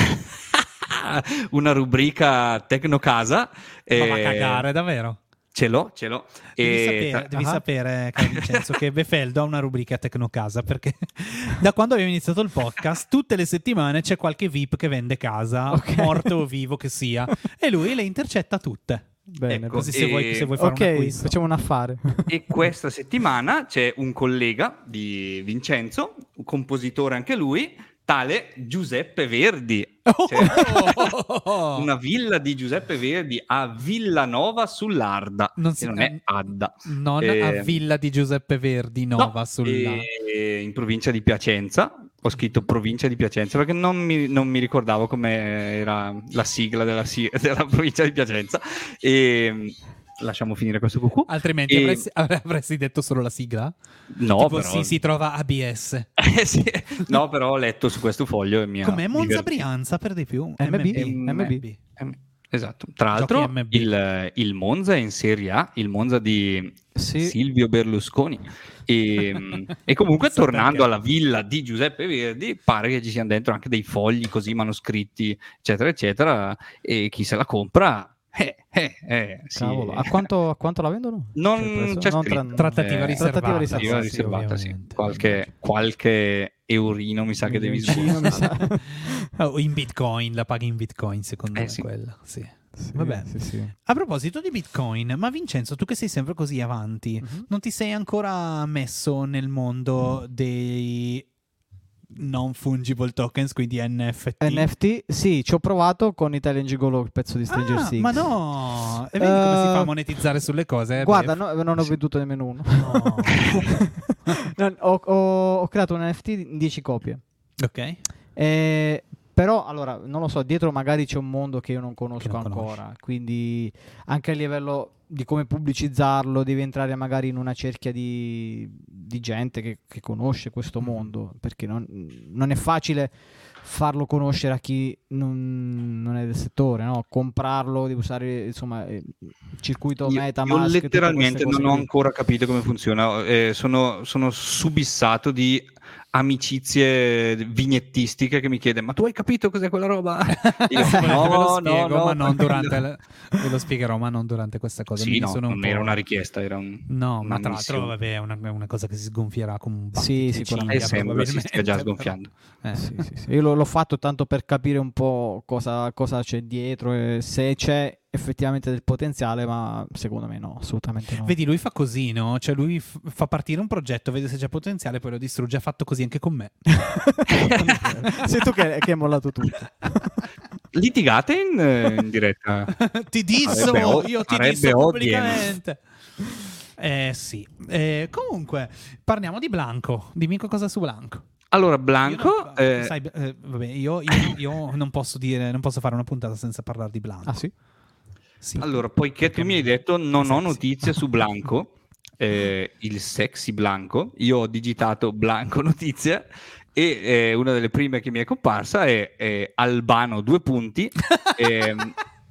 [SPEAKER 2] una rubrica Tecnocasa.
[SPEAKER 1] Ma va a
[SPEAKER 2] eh,
[SPEAKER 1] cagare, davvero.
[SPEAKER 2] Ce l'ho, ce l'ho.
[SPEAKER 1] Devi,
[SPEAKER 2] E
[SPEAKER 1] sapere,
[SPEAKER 2] tra-
[SPEAKER 1] devi
[SPEAKER 4] Ah.
[SPEAKER 1] sapere, caro Vincenzo, che Befeldo ha una rubrica Tecnocasa perché da quando abbiamo iniziato il podcast, tutte le settimane c'è qualche VIP che vende casa,
[SPEAKER 4] Ok.
[SPEAKER 1] morto o vivo che sia, e lui le intercetta tutte.
[SPEAKER 4] Bene,
[SPEAKER 2] ecco,
[SPEAKER 1] Così se,
[SPEAKER 2] e-
[SPEAKER 1] vuoi, se vuoi fare un
[SPEAKER 4] ok,
[SPEAKER 1] acquisto.
[SPEAKER 4] facciamo un affare.
[SPEAKER 2] E questa settimana c'è un collega di Vincenzo, un compositore anche lui, tale Giuseppe Verdi. Cioè,
[SPEAKER 1] Oh!
[SPEAKER 2] una villa di Giuseppe Verdi a Villanova sull'Arda,
[SPEAKER 1] Non si-
[SPEAKER 2] non è Adda.
[SPEAKER 1] Non
[SPEAKER 2] Eh,
[SPEAKER 1] a Villa di Giuseppe Verdi, Nova
[SPEAKER 2] No,
[SPEAKER 1] sulla...
[SPEAKER 2] e- in provincia di Piacenza. Ho scritto provincia di Piacenza perché non mi, non mi ricordavo come era la sigla della, della provincia di Piacenza. E lasciamo finire questo cucù.
[SPEAKER 1] Altrimenti
[SPEAKER 2] E-
[SPEAKER 1] avresti, avresti detto solo la sigla?
[SPEAKER 2] No,
[SPEAKER 1] tipo,
[SPEAKER 2] però...
[SPEAKER 1] sì, si trova ABS.
[SPEAKER 2] Eh, sì. No, però ho letto su questo foglio e mi ha
[SPEAKER 1] Com'è Monza
[SPEAKER 2] divertito.
[SPEAKER 1] Brianza per di più?
[SPEAKER 4] MB.
[SPEAKER 1] MB.
[SPEAKER 2] Eh, Esatto. Tra l'altro,
[SPEAKER 1] MB.
[SPEAKER 2] il, il Monza è in Serie A, il Monza di
[SPEAKER 4] Sì.
[SPEAKER 2] Silvio Berlusconi. E, e comunque,
[SPEAKER 1] So
[SPEAKER 2] tornando
[SPEAKER 1] perché.
[SPEAKER 2] alla villa di Giuseppe Verdi, pare che ci siano dentro anche dei fogli così manoscritti, eccetera, eccetera. E chi se la compra, eh, eh, eh, sì.
[SPEAKER 4] Cavolo, a quanto, a quanto la vendono?
[SPEAKER 2] Non
[SPEAKER 4] Cioè,
[SPEAKER 2] c'è
[SPEAKER 4] Non
[SPEAKER 2] scritto.
[SPEAKER 4] tra-
[SPEAKER 1] Trattativa
[SPEAKER 2] Eh,
[SPEAKER 1] riservata.
[SPEAKER 4] trattativa
[SPEAKER 2] Trattativa
[SPEAKER 4] Sì,
[SPEAKER 2] riservata, sì.
[SPEAKER 1] ovviamente.
[SPEAKER 2] Qualche, qualche eurino mi sa che devi.
[SPEAKER 1] Oh, in bitcoin, la paghi in bitcoin secondo
[SPEAKER 2] Eh,
[SPEAKER 1] me
[SPEAKER 2] sì.
[SPEAKER 1] quella. Sì.
[SPEAKER 4] Sì,
[SPEAKER 1] Vabbè.
[SPEAKER 4] sì, sì.
[SPEAKER 1] A proposito di bitcoin, ma Vincenzo, tu che sei sempre così avanti,
[SPEAKER 4] Mhm.
[SPEAKER 1] non ti sei ancora messo nel mondo dei non fungible tokens, quindi NFT.
[SPEAKER 4] NFT, sì, ci ho provato con Italian Gigolo, il pezzo di Stranger
[SPEAKER 1] Ah,
[SPEAKER 4] Things.
[SPEAKER 1] ma no! E vedi come si fa a
[SPEAKER 4] Eh,
[SPEAKER 1] monetizzare sulle cose?
[SPEAKER 4] Guarda,
[SPEAKER 1] Beh,
[SPEAKER 4] no, non ho
[SPEAKER 1] sì.
[SPEAKER 4] veduto nemmeno uno.
[SPEAKER 1] No.
[SPEAKER 4] Non- ho, ho- ho creato un NFT in 10 copie.
[SPEAKER 1] ok.
[SPEAKER 4] Eh, però, allora, non lo so, dietro magari c'è un mondo che io non conosco
[SPEAKER 1] non
[SPEAKER 4] ancora. Quindi, anche a livello di come pubblicizzarlo, devi entrare magari in una cerchia di, di gente che, che conosce questo
[SPEAKER 1] Mhm.
[SPEAKER 4] mondo. Perché non, non è facile farlo conoscere a chi non, non è del settore, no? Comprarlo, devi usare insomma eh, il circuito
[SPEAKER 2] Io,
[SPEAKER 4] Metamask.
[SPEAKER 2] io letteralmente non ho ancora capito come funziona. eh, sono, sono subissato di amicizie vignettistiche che mi chiede ma tu hai capito cos'è quella roba? Io,
[SPEAKER 1] Ve lo
[SPEAKER 2] no,
[SPEAKER 1] spiego,
[SPEAKER 2] no, no,
[SPEAKER 1] ma non
[SPEAKER 2] tranquillo."
[SPEAKER 1] durante la- ve lo spiegherò, ma non durante questa cosa.
[SPEAKER 2] Sì,
[SPEAKER 1] Mi
[SPEAKER 2] no,
[SPEAKER 1] sono un
[SPEAKER 2] non
[SPEAKER 1] po'-
[SPEAKER 2] era una richiesta, era un...
[SPEAKER 1] No,
[SPEAKER 2] una
[SPEAKER 1] ma tra l'altro, vabbè, è una, è una cosa che si sgonfierà come un
[SPEAKER 4] Sì,
[SPEAKER 1] battito
[SPEAKER 4] sicuramente.
[SPEAKER 1] Ciglia,
[SPEAKER 2] sembra si stia già sgonfiando.
[SPEAKER 1] Eh.
[SPEAKER 4] Sì, sì, sì. Io l'ho, l'ho fatto tanto per capire un po' cosa, cosa c'è dietro e se c'è effettivamente del potenziale, ma secondo me no, assolutamente no.
[SPEAKER 1] Vedi, lui fa così, no? Cioè, lui f- fa partire un progetto, vede se c'è potenziale, poi lo distrugge. Ha fatto così anche con me.
[SPEAKER 4] Sei tu che, che hai mollato tutto.
[SPEAKER 2] Litigate in, in diretta?
[SPEAKER 1] ti disso,
[SPEAKER 2] o-
[SPEAKER 1] io ti disso pubblicamente. Eh sì. Eh, comunque, parliamo di Blanco. Dimmi qualcosa su Blanco.
[SPEAKER 2] Allora,
[SPEAKER 1] Io
[SPEAKER 2] Blanco...
[SPEAKER 1] non-
[SPEAKER 2] eh,
[SPEAKER 1] sai, eh, vabbè, io, io- io non posso dire, non posso fare una puntata senza parlare di Blanco.
[SPEAKER 4] Ah sì?
[SPEAKER 1] Sì.
[SPEAKER 2] Allora, poiché tu mi hai detto non ho notizie su Blanco, eh, il sexy Blanco, io ho digitato Blanco notizie e eh, una delle prime che mi è comparsa è, è Albano due punti.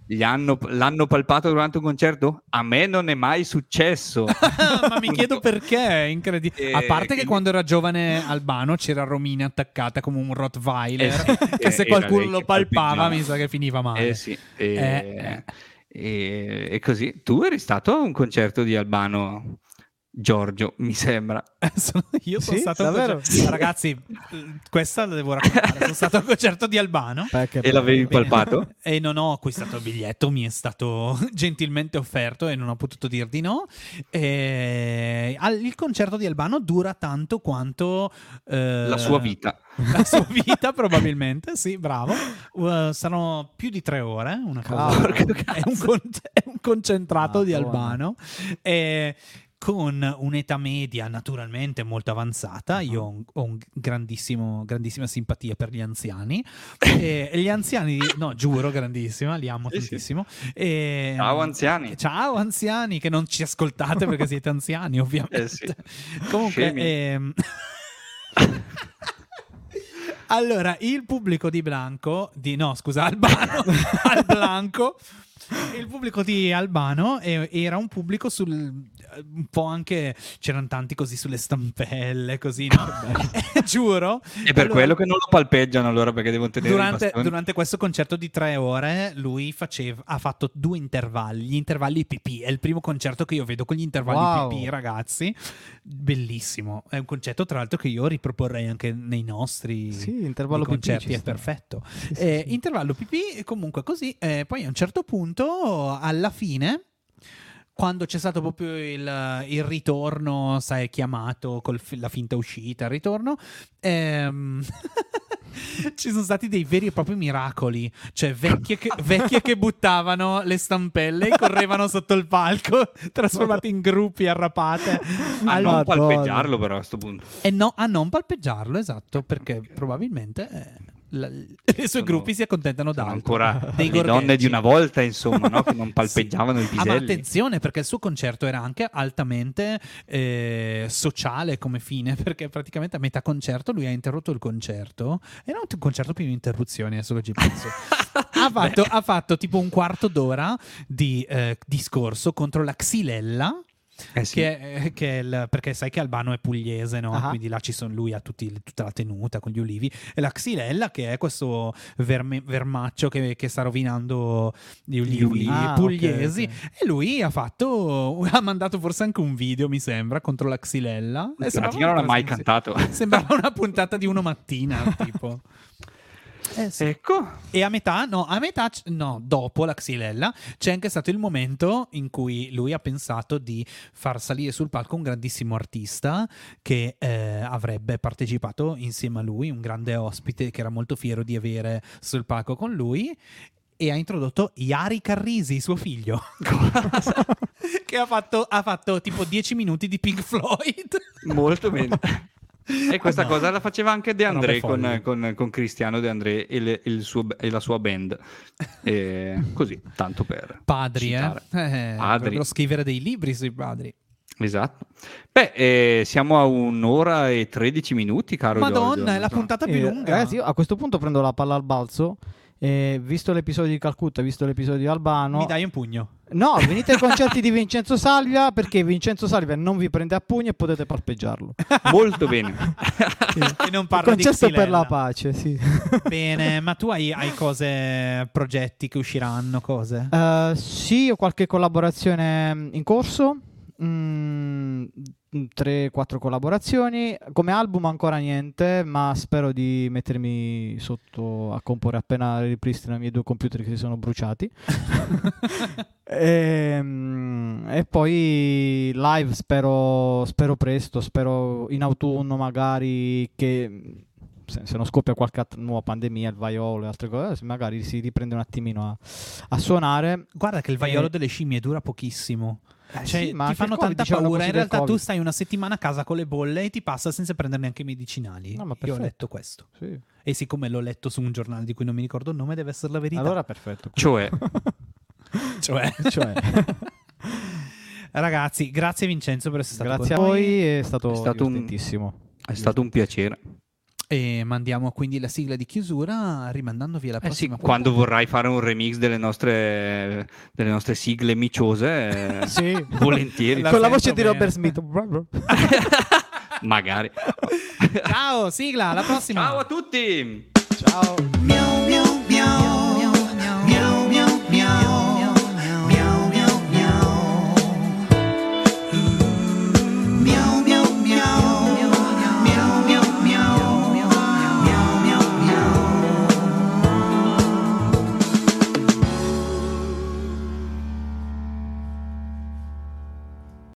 [SPEAKER 2] gli hanno- l'hanno palpato durante un concerto? A me non è mai successo.
[SPEAKER 1] ma mi chiedo perché, è incredibile.
[SPEAKER 2] Eh,
[SPEAKER 1] A parte che
[SPEAKER 2] quindi-
[SPEAKER 1] quando era giovane Albano c'era Romina attaccata come un Rottweiler,
[SPEAKER 2] Eh sì,
[SPEAKER 1] che se
[SPEAKER 2] era
[SPEAKER 1] qualcuno lo palpava
[SPEAKER 2] palpeggiava.
[SPEAKER 1] mi sa che finiva male.
[SPEAKER 2] Eh sì, e, e così. Tu eri stato a un concerto di Albano Giorgio, mi sembra.
[SPEAKER 1] Sono- io sono
[SPEAKER 4] Sì?
[SPEAKER 1] stato
[SPEAKER 4] Davvero?
[SPEAKER 1] concerto- Ragazzi, questa la devo raccontare. sono stato a un concerto di Albano.
[SPEAKER 4] Perché
[SPEAKER 2] E l'avevi
[SPEAKER 1] Bene.
[SPEAKER 2] palpato?
[SPEAKER 1] E non ho acquistato il biglietto, mi è stato gentilmente offerto e non ho potuto dir di no. E al- il concerto di Albano dura tanto quanto eh,
[SPEAKER 2] La sua vita.
[SPEAKER 1] La sua vita, probabilmente, sì, bravo. Uh, saranno più di tre ore. Una cosa,
[SPEAKER 4] Cavolo.
[SPEAKER 1] è, un con- è un concentrato di
[SPEAKER 4] Madonna.
[SPEAKER 1] Albano. E con un'età media naturalmente molto avanzata. Io ho, un- ho un grandissimo, grandissima simpatia per gli anziani. E gli anziani, no, giuro, grandissima, li amo
[SPEAKER 2] Sì, sì.
[SPEAKER 1] tantissimo. E-
[SPEAKER 2] Ciao, anziani.
[SPEAKER 1] Ciao anziani, che non ci ascoltate perché siete anziani, ovviamente.
[SPEAKER 2] Eh sì.
[SPEAKER 1] Comunque, ehm, allora, il pubblico di Blanco, di no, scusa, Albano, al Blanco, il pubblico di Albano era un pubblico sul un po' anche c'erano tanti così sulle stampelle, così, no? Eh, giuro.
[SPEAKER 2] E per
[SPEAKER 1] Allora,
[SPEAKER 2] quello che non lo palpeggiano allora perché devono tenere
[SPEAKER 1] Durante, durante questo concerto di tre ore, lui faceva, ha fatto due intervalli. Gli intervalli pipì. È il primo concerto che io vedo con gli intervalli
[SPEAKER 4] Wow.
[SPEAKER 1] pipì, ragazzi. Bellissimo. È un concetto, tra l'altro, che io riproporrei anche nei nostri
[SPEAKER 4] Sì, intervallo pipì
[SPEAKER 1] concerti.
[SPEAKER 4] ci
[SPEAKER 1] È perfetto.
[SPEAKER 4] Sì, sì,
[SPEAKER 1] Eh. Intervallo pipì, e comunque così. eh, poi a un certo punto, alla fine. Quando c'è stato proprio il, il ritorno, sai, chiamato con la finta uscita, il ritorno, ehm, ci sono stati dei veri e propri miracoli. Cioè, vecchie che, vecchie che buttavano le stampelle e correvano sotto il palco, trasformate in gruppi arrapate.
[SPEAKER 2] a non palpeggiarlo però a questo punto.
[SPEAKER 1] e no, a non palpeggiarlo, esatto, perché probabilmente eh, la- i suoi gruppi si accontentano d'altro.
[SPEAKER 2] ancora
[SPEAKER 1] Dei
[SPEAKER 2] le donne di una volta insomma no? che non palpeggiavano i
[SPEAKER 1] Ah, ma
[SPEAKER 2] piselli.
[SPEAKER 1] attenzione perché il suo concerto era anche altamente eh, sociale come fine, perché praticamente a metà concerto lui ha interrotto il concerto. Era un concerto pieno di interruzioni, adesso che ci penso. ha, fatto, ha fatto tipo un quarto d'ora di eh, discorso contro la xylella.
[SPEAKER 2] Eh sì.
[SPEAKER 1] Che è, che il- perché sai che Albano è pugliese, no?
[SPEAKER 4] Ah.
[SPEAKER 1] Quindi là ci sono lui ha tutti- tutta la tenuta con gli ulivi. E la xylella, che è questo verme- vermaccio che, che sta rovinando gli ulivi.
[SPEAKER 4] Ah,
[SPEAKER 1] pugliesi.
[SPEAKER 4] ok, ok.
[SPEAKER 1] E lui ha fatto, ha mandato forse anche un video, mi sembra, contro la xylella.
[SPEAKER 2] Pratica non ha
[SPEAKER 1] una
[SPEAKER 2] mai cantato.
[SPEAKER 1] Sembrava una puntata di uno mattina, tipo. Eh sì.
[SPEAKER 2] Ecco,
[SPEAKER 1] E a metà, no, a metà, no, dopo la Xylella, c'è anche stato il momento in cui lui ha pensato di far salire sul palco un grandissimo artista che eh, avrebbe partecipato insieme a lui, un grande ospite che era molto fiero di avere sul palco con lui. E ha introdotto Yari Carrisi, suo figlio, che ha fatto, ha fatto tipo 10 minuti di Pink Floyd.
[SPEAKER 2] molto bene. E questa
[SPEAKER 1] No.
[SPEAKER 2] cosa la faceva anche De André con, con- con Cristiano De André e, le- il suo- e la sua band. E così, tanto per
[SPEAKER 1] Padri,
[SPEAKER 2] citare.
[SPEAKER 1] eh? eh
[SPEAKER 2] Padri.
[SPEAKER 1] Scrivere dei libri sui padri.
[SPEAKER 2] Esatto. Beh, eh, siamo a un'ora e 13 minuti, caro
[SPEAKER 1] Madonna,
[SPEAKER 2] Giorgio.
[SPEAKER 1] è la puntata più
[SPEAKER 4] Eh,
[SPEAKER 1] lunga.
[SPEAKER 4] Ragazzi, io a questo punto prendo la palla al balzo. E visto l'episodio di Calcutta, visto l'episodio di Albano,
[SPEAKER 1] Mi dai un pugno.
[SPEAKER 4] no, venite ai concerti di Vincenzo Salvia perché Vincenzo Salvia non vi prende a pugno e potete palpeggiarlo.
[SPEAKER 2] Molto bene.
[SPEAKER 1] e non
[SPEAKER 4] Il
[SPEAKER 1] parla di
[SPEAKER 4] concerto per la pace, sì.
[SPEAKER 1] Bene, ma tu hai, hai cose, progetti che usciranno, cose?
[SPEAKER 4] Eh, sì, ho qualche collaborazione mm, in corso. 3-4 collaborazioni. Come album ancora niente, ma spero di mettermi sotto a comporre appena ripristino i miei due computer che si sono bruciati. Ehm, e, poi live spero, spero presto, spero in autunno magari che se, non scoppia qualche altra nuova pandemia, il vaiolo e altre cose, magari si riprende un attimino a, a suonare.
[SPEAKER 1] Guarda che il vaiolo
[SPEAKER 4] Eh,
[SPEAKER 1] delle scimmie dura pochissimo. Cioè,
[SPEAKER 4] sì, ma
[SPEAKER 1] ti fanno tanta
[SPEAKER 4] dicevano
[SPEAKER 1] paura. In realtà tu stai una settimana a casa con le bolle e ti passa senza prendere neanche i medicinali.
[SPEAKER 4] No, ma
[SPEAKER 1] Io ho letto questo.
[SPEAKER 4] Sì.
[SPEAKER 1] E siccome l'ho letto su un giornale di cui non mi ricordo il nome, deve essere la verità.
[SPEAKER 4] Allora perfetto.
[SPEAKER 2] Cioè,
[SPEAKER 1] cioè,
[SPEAKER 4] Cioè,
[SPEAKER 1] ragazzi, grazie Vincenzo per essere stato
[SPEAKER 4] grazie a
[SPEAKER 1] con noi.
[SPEAKER 4] voi, è stato,
[SPEAKER 2] È stato un- è stato un piacere.
[SPEAKER 1] E mandiamo quindi la sigla di chiusura rimandandovi alla
[SPEAKER 2] Eh sì,
[SPEAKER 1] prossima
[SPEAKER 2] quando vorrai fare un remix delle nostre, delle nostre sigle miciose, eh,
[SPEAKER 4] Sì.
[SPEAKER 2] volentieri.
[SPEAKER 1] La
[SPEAKER 4] Con la voce di
[SPEAKER 1] bene.
[SPEAKER 4] Robert Smith.
[SPEAKER 2] Magari.
[SPEAKER 1] Ciao, sigla, alla prossima.
[SPEAKER 2] Ciao a tutti!
[SPEAKER 4] Ciao.
[SPEAKER 5] Meow, meow, meow. Meow, meow, meow.